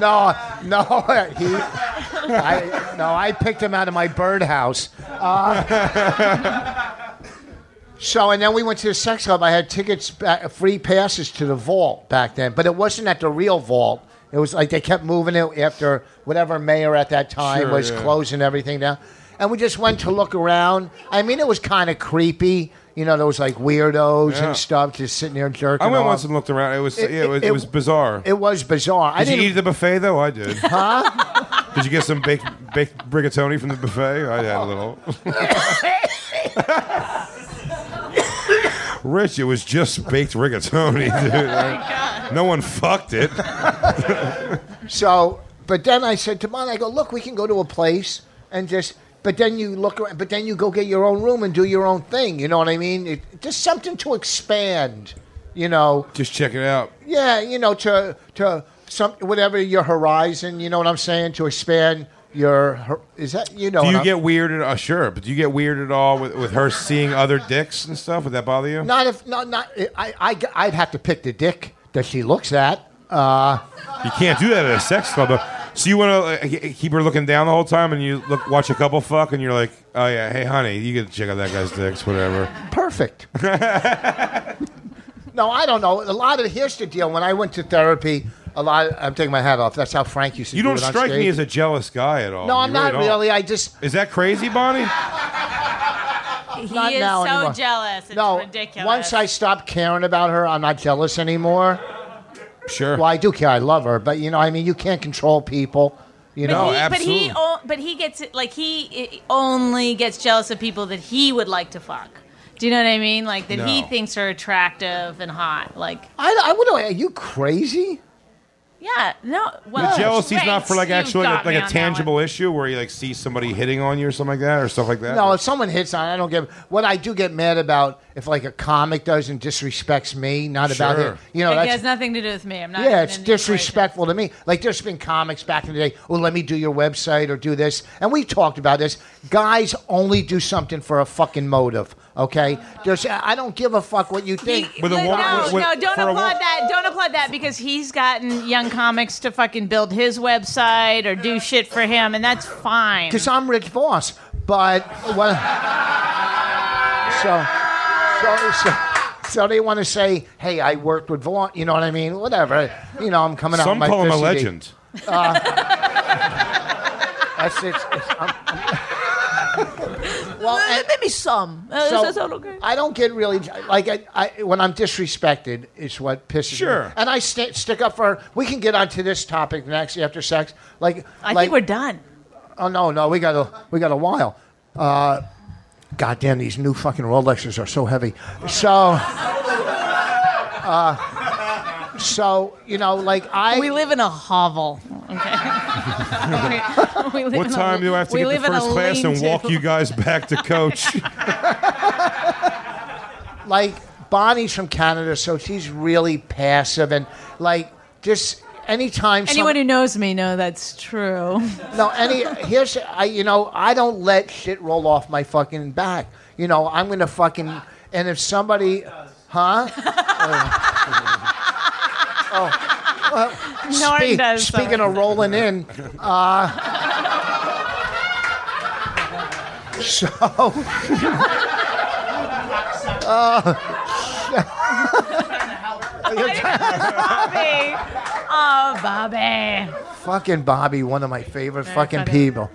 No, no, he. I, no, I picked him out of my birdhouse. Uh, so, and then we went to the sex club. I had tickets, back, free passes to the vault back then, but it wasn't at the real vault. It was like they kept moving it after whatever mayor at that time Sure, was yeah. closing everything down. And we just went to look around. I mean, it was kind of creepy. You know, there was like weirdos Yeah. and stuff just sitting there jerking I went off. once and looked around. It was It- yeah, it, was, it, it- was bizarre. It was bizarre. I did you didn't. eat at the buffet though? I did. huh? Did you get some baked baked rigatoni from the buffet? I had a little. Rich, it was just baked rigatoni, oh dude. no one fucked it. So, but then I said to Mon, I go, look, we can go to a place and just. But then you look around. But then you go get your own room and do your own thing. You know what I mean? It, just something to expand. You know, Just check it out. yeah. You know, to to some whatever your horizon. You know what I'm saying? To expand your. Is that you know? Do you get weirded? Uh, sure, but do you get weirded at all with, with her seeing other dicks and stuff? Would that bother you? Not if not not. I I I'd have to pick the dick that she looks at. Uh, You can't do that at a sex club. though. So you want to keep her looking down the whole time, and you look watch a couple fuck, and you're like, "Oh yeah, hey honey, you get to check out that guy's dicks, whatever." perfect. no, I don't know. A lot of here's the deal. When I went to therapy, a lot. I'm taking my hat off. That's how Frank used to. You do don't it on strike me as a jealous guy at all. No, I'm You not don't. really. I just Is that crazy, Bonnie? He Not is now so anymore. jealous. It's no. ridiculous. Once I stopped caring about her, I'm not jealous anymore. Sure. Well, I do care. I love her, but you know, I mean, you can't control people. You know. No, he, but he, absolutely. o- but he gets. Like he i- only gets jealous of people that he would like to fuck. Do you know what I mean? Like that he No. thinks are attractive and hot. Like, I, I would. Are you crazy? Yeah, no. Well, The jealousy's great, not for like you've actually got like me a on that tangible one. issue where you like see somebody hitting on you or something like that or stuff like that. No, if someone hits on, it, I don't get. What I do get mad about if like a comic does and disrespects me, not about Sure. it. You know, It that's has nothing to do with me. I'm not. Yeah, even it's in the equation. disrespectful to me. Like there's been comics back in the day. Oh, let me do your website or do this, and we talked about this. Guys only do something for a fucking motive. Okay, there's. I don't give a fuck what you think. He- With a no, no, with- with- no, don't for a wo- applaud that. Don't applaud that because he's gotten young comics to fucking build his website or do shit for him, and that's fine. Because I'm Rich Vos, but what? So, so, so, so they want to say, "Hey, I worked with Vaughn." You know what I mean? Whatever. You know, I'm coming out. Some with my call him a fist CD. legend. Uh, that's it's, it's, I'm, I'm- well, and- maybe some. Uh, So, does that sound okay? I don't get really like I, I when I'm disrespected is what pisses Sure. me. Sure. And I st- stick up for. We can get onto this topic next after sex. Like I like, think we're done. Oh no, no, we got a we got a while. Uh, God damn, these new fucking Rolexes are so heavy. So, uh, so you know, like I We live in a hovel. Okay. we, we live What in a- time do I have to we get live to in a first class and lean-to. walk you guys back to coach? like Bonnie's from Canada, so she's really passive and like just anytime some- Anyone who knows me know that's true. No, any here's I you know I don't let shit roll off my fucking back. You know I'm gonna fucking and if somebody, huh? oh. Well, Norton speak- does, Speaking so- of rolling in, uh, so Bobby. Oh, Bobby. fucking Bobby, one of my favorite fucking funny. people.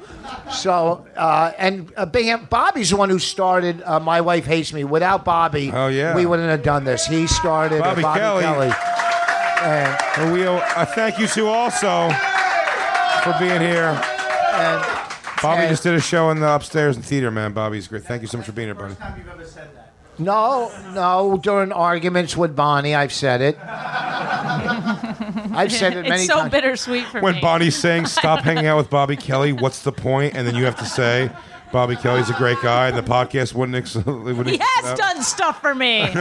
So uh, and uh, Bam, Bobby's the one who started. Uh, My wife hates me. Without Bobby, Oh, yeah. we wouldn't have done this. He started. uh, Bobby Kelly. And, and we owe a thank you to also for being here. and Bobby just did a show in the upstairs in theater, man. Bobby's great. Thank you so much for being here, buddy. no, no. During arguments with Bonnie, I've said it. I've said it many It's so times. bittersweet for When me. Bonnie's saying stop hanging out with Bobby Kelly, what's the point? And then you have to say Bobby Kelly's a great guy, and the podcast wouldn't. Ex- wouldn't he has done stuff for me.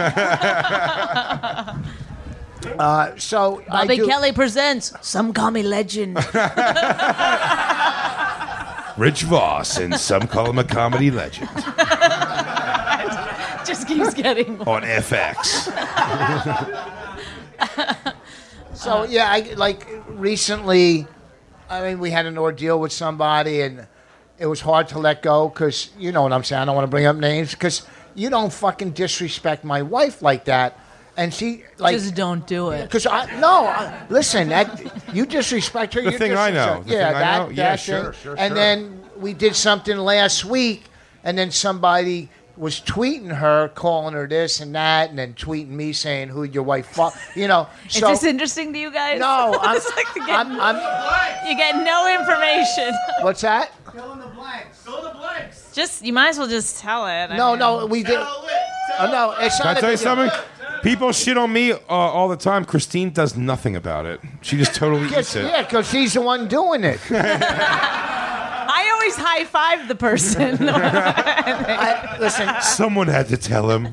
Uh, so I Bobby do, Kelly presents Some Call Me Legend. Rich Vos, and some call him a comedy legend Just keeps getting on FX. So yeah, I like recently. I mean, we had an ordeal with somebody, and it was hard to let go because you know what I'm saying. I don't want to bring up names because you don't fucking disrespect my wife like that, and she like Just don't do it. Because I no, I, listen. That You disrespect her. The you thing I know. The yeah, thing I that, know. that Yeah, thing. sure, sure, And sure. then we did something last week, and then somebody was tweeting her, calling her this and that, and then tweeting me saying who your wife fuck. You know. Is So this interesting to you guys? no, I'm, It's like you get, I'm, I'm. you get no information. What's that? Fill in the blanks. Fill in the blanks. Just you might as well just tell it. I No, mean. no, we did. Oh, no, it's Can I not. tell you big deal. something? People shit on me uh, all the time. Christine does nothing about it. She just totally Yes, eats it. yeah, because she's the one doing it. I always high five the person. I, listen, Someone had to tell him.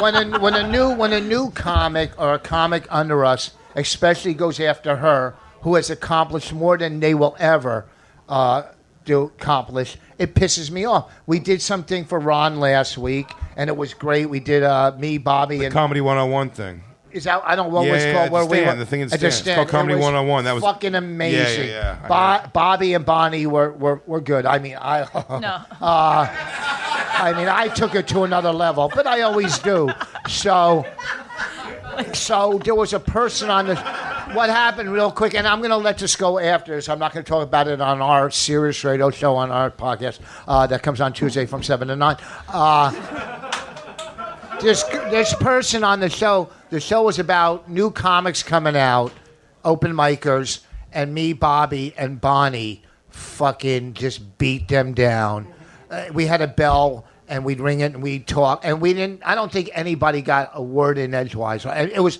when a, when a new when a new comic or a comic under us, especially goes after her, who has accomplished more than they will ever uh, do accomplish, it pisses me off. We did something for Ron last week, and it was great. We did uh, me, Bobby, and Comedy 101 thing. is that I don't know what Yeah, was yeah, called at where the we stand, were the thing in at the stand. It's called Comedy It was 101. That was- fucking amazing. Yeah, yeah, yeah. Bo- Bobby and Bonnie were, were, were good. I mean, I no. I mean, I took it to another level, but I always do. So, so there was a person on the. What happened, real quick, and I'm going to let this go after this. I'm not going to talk about it on our Sirius Radio show on our podcast uh, that comes on Tuesday from seven to nine. Uh, this this person on the show. The show was about new comics coming out, open micers, and me, Bobby, and Bonnie fucking just beat them down. Uh, we had a bell and we'd ring it and we'd talk and we didn't. I don't think anybody got a word in edgewise. It was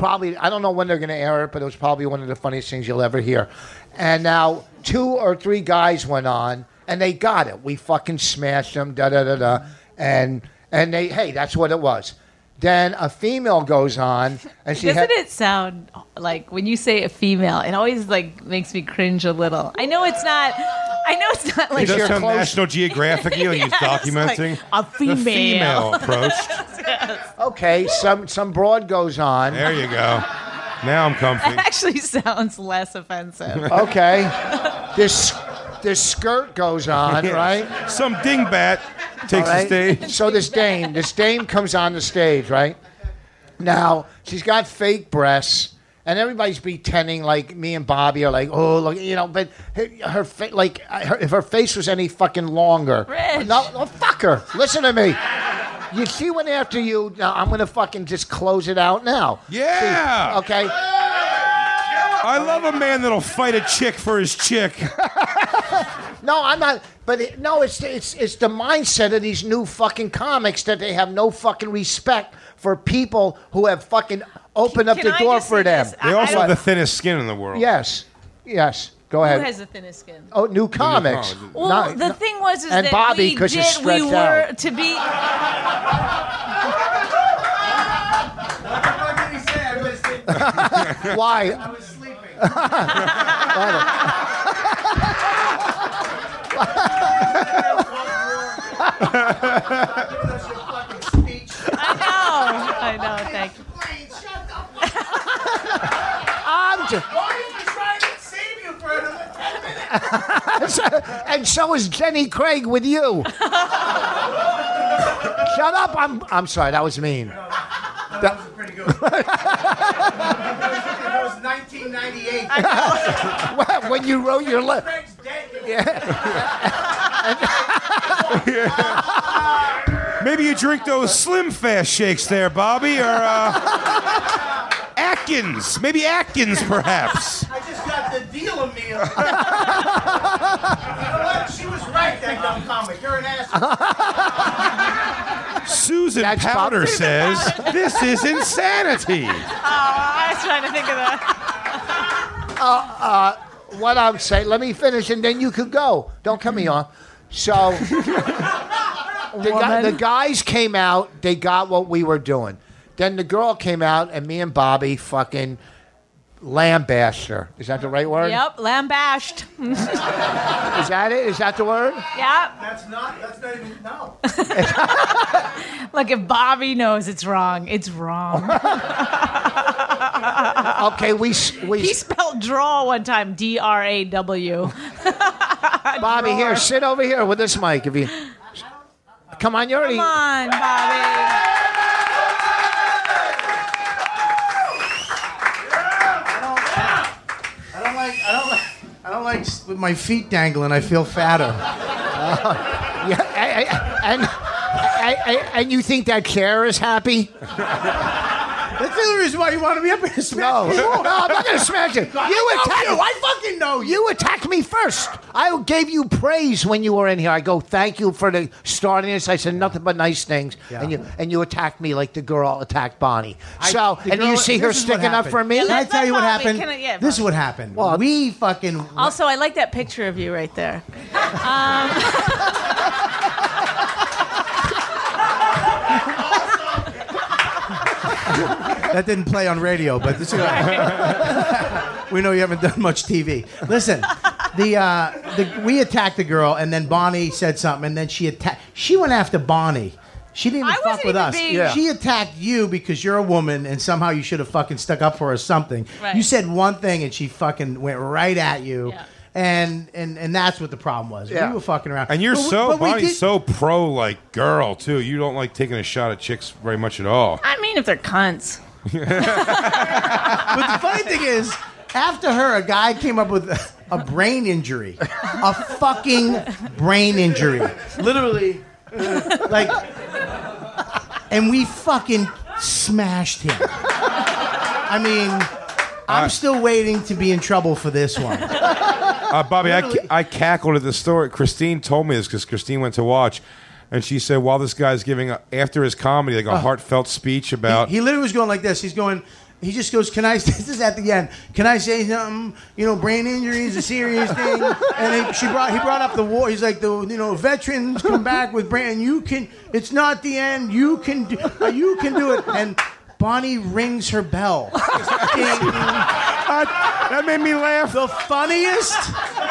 probably I don't know when they're going to air it, but it was probably one of the funniest things you'll ever hear. And now two or three guys went on and they got it. We fucking smashed them, da da da da, and and they hey, that's what it was. Then a female goes on and she Doesn't had, it sound like when you say a female? It always like makes me cringe a little. I know it's not. I know it's not It like does you're sound close- National Geographic and he's Yes, documenting like a female. the female approach. okay, some some broad goes on. There you go. Now I'm comfy. It actually sounds less offensive. Okay, this this skirt goes on, right? Some dingbat takes All right? the stage. So this dame, this dame comes on the stage, right? Now she's got fake breasts, and everybody's pretending like me and Bobby are like, oh, look, you know. But her, her fa- like, her, if her face was any fucking longer, Rich. no, no, fuck her. Listen to me. You, she went after you. Now I'm gonna fucking just close it out now. Yeah. See, okay. I love a man that'll fight a chick for his chick. No, I'm not. But it, no, it's it's it's the mindset of these new fucking comics that they have no fucking respect for people who have fucking opened up Can the I door just for say them. this? They I- also have the don't- thinnest skin in the world. Yes, yes. Go ahead. Who ahead. has the thinnest skin? oh, new comics. comics. Well, No, the no. thing was is And that Bobby, we 'cause did. she's We stretched were out. to be. Why? I know. I know. Thank you. I'm just, and so is Jenny Craig with you. Shut up! I'm I'm sorry. That was mean. That was pretty good. that was 1998. when you wrote your letter. Craig's dead. Maybe you drink those Slim Fast shakes there, Bobby, or uh, Atkins. Maybe Atkins, perhaps. I just got the deal of meal. you know what? She was right, that dumb comic. You're an asshole. Susan That's Powter Bobby. says this is insanity. Oh, I was trying to think of that. what I'm saying. Let me finish, and then you could go. Don't cut me off. So the, guy, the guys came out. They got what we were doing. Then the girl came out, and me and Bobby fucking lambasted. Is that the right word? Yep, lambashed. Is that it? Is that the word? Yep. That's not, that's not even, no. Like if Bobby knows it's wrong, it's wrong. Okay, we s- we. he spelled draw one time, D R A W. Bobby, here, sit over here with this mic. If you come on, you already. Come on, Bobby. With my feet dangling, I feel fatter. Yeah, I- I- and I- and you think that chair is happy? That's the only reason why you wanted me up here to smash No, me. no, I'm not going to smash you. I You know attacked you. I fucking know you. You attacked me first. I gave you praise when you were in here. I go, thank you for the starting this. I said nothing but nice things, Yeah. and you and you attacked me like the girl attacked Bonnie. So, The and you see her this is what sticking up for me. Yeah, Can I tell you what happened? I- yeah, this is what happened. Well, we fucking. Also, I like that picture of you right there. Um, that didn't play on radio, but this is we know you haven't done much TV. Listen, the, uh, the we attacked the girl, and then Bonnie said something, and then she attacked. She went after Bonnie. She didn't even I fuck wasn't with even us. being- Yeah. She attacked you because you're a woman, and somehow you should have fucking stuck up for her or something. Right. You said one thing, and she fucking went right at you. Yeah. And, and and that's what the problem was. Yeah. We were fucking around. And you're But we- so but we Bonnie's did- so pro like girl too. You don't like taking a shot at chicks very much at all. I mean, if they're cunts. But the funny thing is, after her, a guy came up with a brain injury, a fucking brain injury, literally, uh, like, and we fucking smashed him. I mean, I'm still waiting to be in trouble for this one. Uh, Bobby, I, I cackled at the story. Christine told me this because Christine went to watch, and she said while this guy's giving a, after his comedy like a heartfelt speech about He literally was going like this. He's going. He just goes, "Can I?" This is at the end. Can I say something? You know, brain injury is a serious thing. And he, she brought. He brought up the war. He's like, the you know, veterans come back with brain. You can. It's not the end. You can. Do, uh, you can do it. And Bonnie rings her bell. Ding. that made me laugh. The funniest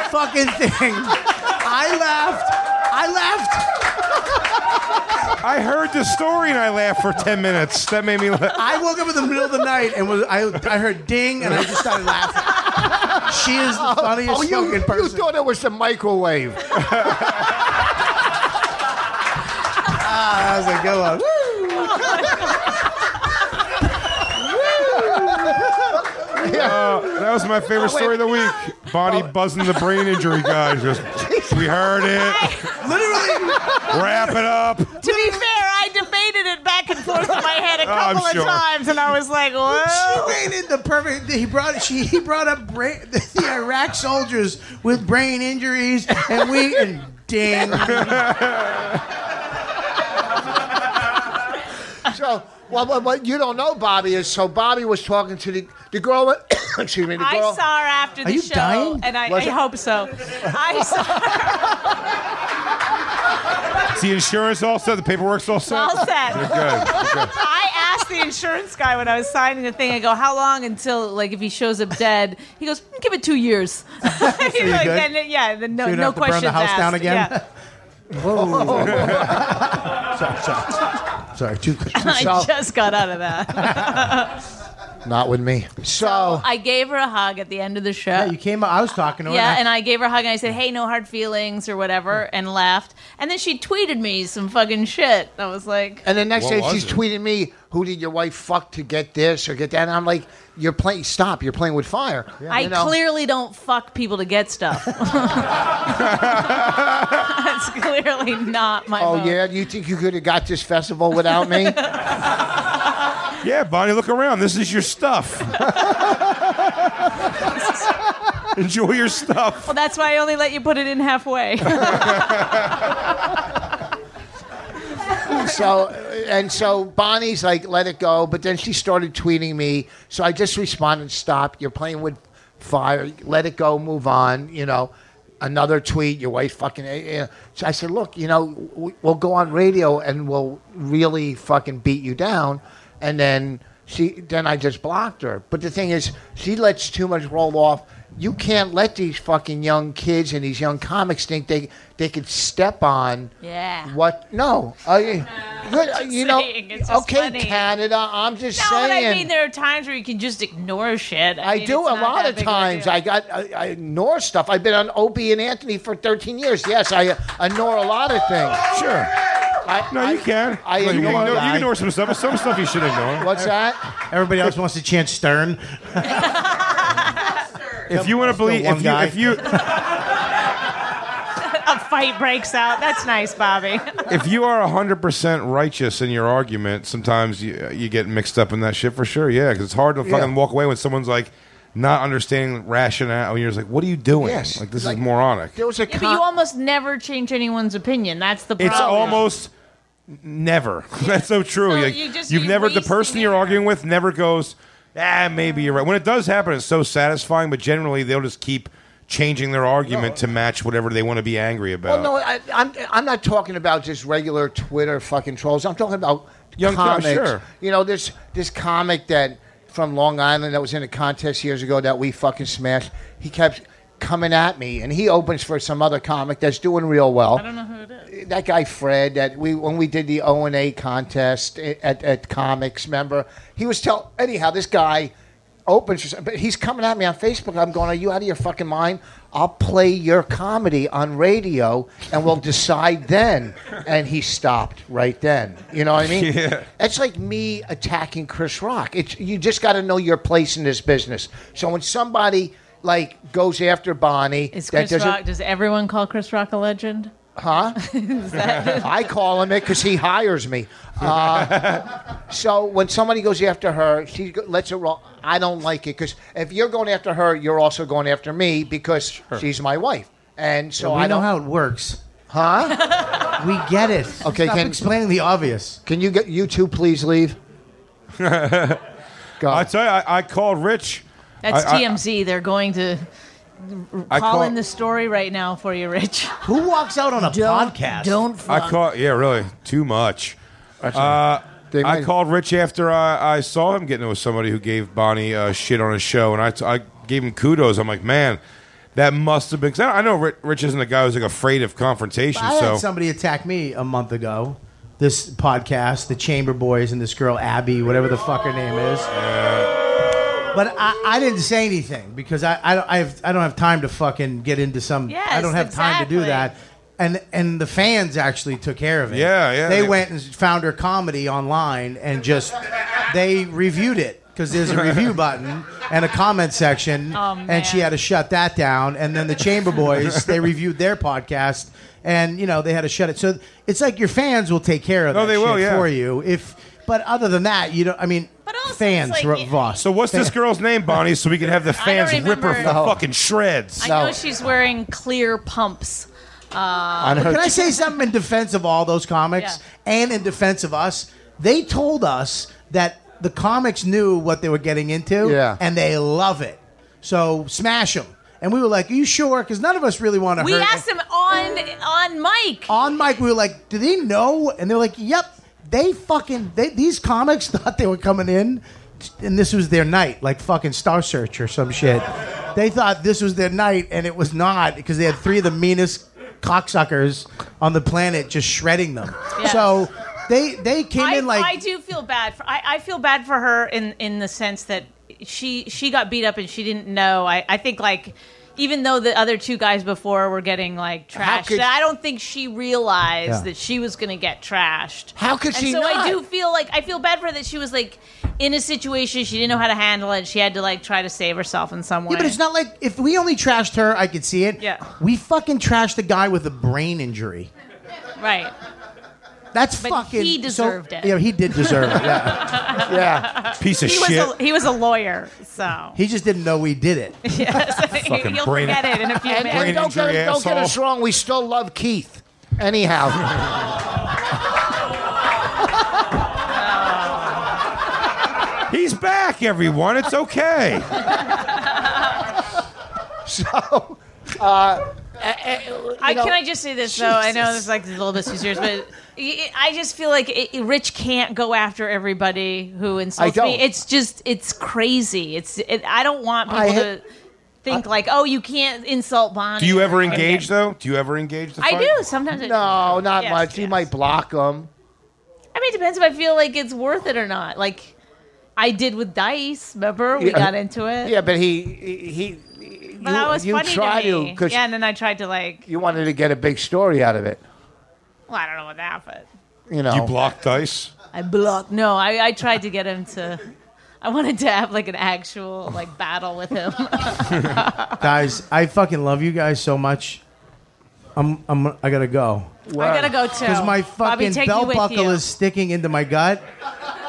fucking thing. I laughed. I laughed. I heard the story and I laughed for ten minutes. That made me laugh. I woke up in the middle of the night and was I, I heard ding and I just started laughing. She is the funniest Oh, you, fucking you thought it was the microwave. Ah, that was a good one. Uh, that was my favorite story of the week. Bonnie buzzing the brain injury guy. Just we heard it. Literally, Wrap it up. To be fair, I debated it back and forth in my head a Oh, I'm couple of times, and I was like, "Whoa!" she "Whoa!" rated the perfect. He brought she he brought up brain, the Iraq soldiers with brain injuries, and we and ding. So, well, what, what you don't know, Bobby, is so Bobby was talking to the the girl. excuse me, the I girl. saw her after the Are you show, dying? and I, Was I it? hope so. I saw her Is the insurance all set? The paperwork's all set. all set. Good. You're good. I asked the insurance guy when I was signing the thing. I go, "How long until like if he shows up dead?" He goes, "Give it two years." He's like, good? then, yeah, then no, So you don't no have to burn questions the house asked. down again. Yeah. Sorry, sorry, sorry. Too, too I just got out of that. Not with me. So, I gave her a hug at the end of the show. Yeah, you came. I was talking to her. Yeah, and and I gave her a hug and I said, "Hey, no hard feelings or whatever," and laughed. And then she tweeted me some fucking shit. I was like, and the next day she's it? tweeting me, "Who did your wife fuck to get this or get that?" And I'm like, "You're playing. Stop. You're playing with fire." "I You know? clearly don't fuck people to get stuff." That's clearly not my. Oh mode. yeah, you think you could have got this festival without me? Yeah, Bonnie, look around. This is your stuff. Enjoy your stuff. Well, that's why I only let you put it in halfway. So and so Bonnie's like, let it go. But then she started tweeting me. So I just responded, stop. You're playing with fire. Let it go. Move on. You know. Another tweet, your wife fucking. eh, eh. So I said, look, you know, we'll go on radio and we'll really fucking beat you down. And then she, then I just blocked her. But the thing is, she lets too much roll off. You can't let these fucking young kids and these young comics think they they could step on Yeah. what? No, I, uh, you know. it's Okay, funny. Canada. I'm just no, but saying. I mean, there are times where you can just ignore shit. I, I mean, do a lot of times. I got I, I ignore stuff. I've been on Opie and Anthony for 13 years. Yes, I uh, ignore a lot of things. Sure. I, No, I, you can. I you, can ignore- ignore, you ignore some stuff, but some stuff you should ignore. What's that? Everybody else wants to chant Stern. if you want to believe, if you, if you, A fight breaks out. That's nice, Bobby. if you are hundred percent righteous in your argument, sometimes you you get mixed up in that shit for sure. Yeah, because it's hard to fucking walk away when someone's like not understanding rationale, and you're just like, "What are you doing? Yes. Like this Like- is moronic." There was a Yeah, but com- you almost never change anyone's opinion. That's the problem. It's almost never. That's so true. So Like, you just- you've you're never the wasting person you're it. arguing with never goes, ah, maybe you're right. When it does happen, it's so satisfying. But generally, they'll just keep changing their argument to match whatever they want to be angry about. Well, no, I, I'm I'm not talking about just regular Twitter fucking trolls. I'm talking about Young- comics. sure. You know, this this comic that from Long Island that was in a contest years ago that we fucking smashed. He kept coming at me, and he opens for some other comic that's doing real well. I don't know who it is. That guy Fred that we when we did the O and A contest at, at comics, remember he was tell anyhow this guy opens, but he's coming at me on Facebook. I'm going, are you out of your fucking mind? I'll play your comedy on radio, and we'll decide then. And he stopped right then. You know what I mean? Yeah. It's like me attacking Chris Rock. It's you just got to know your place in this business. So when somebody like goes after Bonnie, Is Chris doesn't- Rock? Does everyone call Chris Rock a legend? Huh? I call him it because he hires me. Uh, so when somebody goes after her, she go- lets it roll. I don't like it because if you're going after her, you're also going after me because she's my wife. And so we I know don't. how it works. huh? We get it. Okay, Stop can- explaining the obvious. Can you get you two please leave? Go. I tell you, I, I called Rich. That's I- I- TMZ. They're going to I call call- in the story right now for you, Rich. Who walks out on a podcast? Don't. I fuck. called. Yeah, really, too much. Uh, They I might- called Rich after I, I saw him getting with somebody who gave Bonnie uh, shit on his show, and I, t- I gave him kudos. I'm like, man, that must have been. Cause I I know Rich, Rich isn't a guy who's like afraid of confrontation. I so had somebody attack me a month ago. This podcast, the Chamber Boys, and this girl Abby, whatever the fuck her name is. But I, I didn't say anything because I I don't, I, have, I don't have time to fucking get into some. Yes, I don't have time to do that. exactly. And and the fans actually took care of it. Yeah, yeah, They they- went and found her comedy online and just they reviewed it because there's a review button and a comment section, Oh, man. and she had to shut that down. And then the Chamber Boys they reviewed their podcast, and you know they had to shut it. So it's like your fans will take care of No, that they will, shit yeah. for you. If but other than that, you don't. I mean, But also, fans, it's like, Ro- Vos. So what's this girl's name, Bonnie, so we can have the don't fans rip her remember. for fucking shreds? I No. know she's wearing clear pumps. Uh, on her- Can I say something in defense of all those comics Yeah. and in defense of us? They told us that the comics knew what they were getting into, Yeah. and they love it. So smash them. And we were like, "Are you sure?" Because none of us really want to. We hurt. asked him on on mic. on mic. We were like, "Do they know?" And they're like, "Yep." They fucking they, these comics thought they were coming in, and this was their night, like fucking Star Search or some shit. They thought this was their night, and it was not because they had three of the meanest cocksuckers on the planet just shredding them. Yes. So they they came I, in like I do feel bad for I, I feel bad for her in in the sense that she she got beat up and she didn't know. I, I think like even though the other two guys before were getting like trashed, could- I don't think she realized Yeah. that she was going to get trashed. How could and she so not? I do feel like I feel bad for her that she was like in a situation she didn't know how to handle it. She had to like try to save herself in some way. Yeah, but it's not like if we only trashed her, I could see it. Yeah. We fucking trashed the guy with a brain injury. right. That's But fucking. he so- deserved it. Yeah, he did deserve it. Yeah. yeah. Piece of He was shit. a, he was a lawyer, so He just didn't know we did it. Fucking you'll brain- forget it in a few And, minutes. and don't, get, injury, don't get us wrong, we still love Keith. Anyhow. He's back, everyone. It's okay. so, uh, Uh, uh, I, know- can I just say this though? I know this is like a little bit too serious, but I I just feel like it, Rich can't go after everybody who insults me. It's just it's crazy. It's it, I don't want people I ha- to think like, oh, you can't insult Bonnie. Do you ever engage get- though? Do you ever engage the I do sometimes. I do. no, not Yes, much. You might block them. I mean, it depends if I feel like it's worth it or not. Like I did with Dice. Remember, we Yeah. got into it. Yeah, but he, he, he but you, that was you funny try to me. because yeah, and then I tried to like. you wanted to get a big story out of it. Well, I don't know what happened. You know. You blocked Dice. I blocked. No, I, I tried to get him to. I wanted to have like an actual like battle with him. guys, I fucking love you guys so much. I'm, I'm, I gotta go. I gotta go too. Because my Bobby, fucking take me belt with buckle you. is sticking into my gut,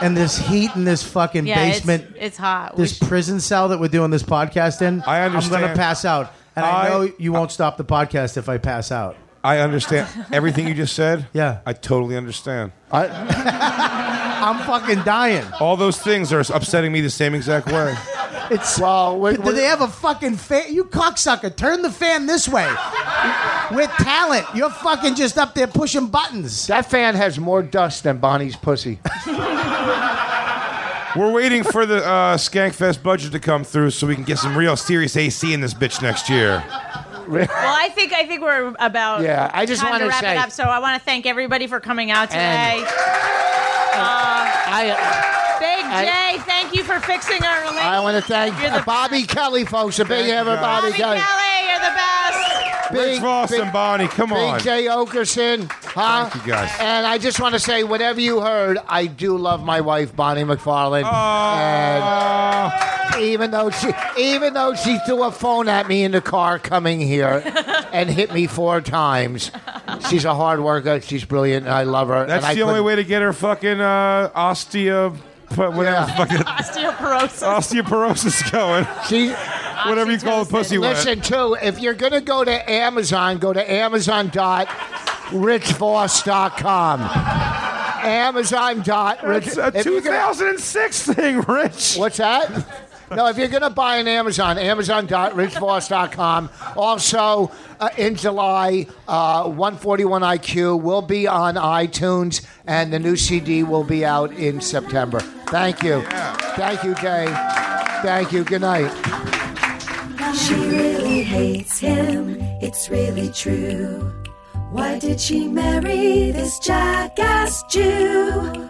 and this heat in this fucking yeah, it's- basement, It's, hot. We this should- prison cell that we're doing this podcast in. I I'm gonna pass out, and I, I- know you won't stop the podcast if I pass out. I understand everything you just said. Yeah. I totally understand. I'm fucking dying. All those things are upsetting me the same exact way. It's Well, we- Do they have a fucking fan? You cocksucker! Turn the fan this way. With talent, you're fucking just up there pushing buttons. that fan has more dust than Bonnie's pussy. We're waiting for the uh, Skankfest budget to come through so we can get some real serious AC in this bitch next year. well, I think I think we're about Yeah, I just time wanna to wrap say- it up. So I want to thank everybody for coming out today. I uh, Big Jay, thank you for fixing our relationship. I want to thank You're the Bobby Kelly, folks. A big Thank hand for guys. Bobby, Bobby Kelly. Kelly, you're the best. Rich Big, Vos big, and Bonnie, come on. Big Oakerson, huh? Thank you, guys. And I just want to say, whatever you heard, I do love my wife, Bonnie McFarlane. And even though she, even though she threw a phone at me in the car coming here and hit me four times, she's a hard worker. She's brilliant, and I love her. that's and I the only couldn't- way to get her fucking uh, osteo, whatever, Yeah. fucking Osteoporosis. osteoporosis going. She, Whatever you call the pussy wet. Listen, too, if you're going to go to Amazon, go to amazon.richvos.com. Amazon dot Rich. It's a if you're gonna- 2006 thing, Rich. What's that? No, if you're going to buy an Amazon, amazon.richvos.com. Also, uh, in July, uh, 141 IQ will be on iTunes, and the new CD will be out in September. Thank you. Thank you, Jay. Thank you. Good night. She really hates him, it's really true. Why did she marry this jackass Jew?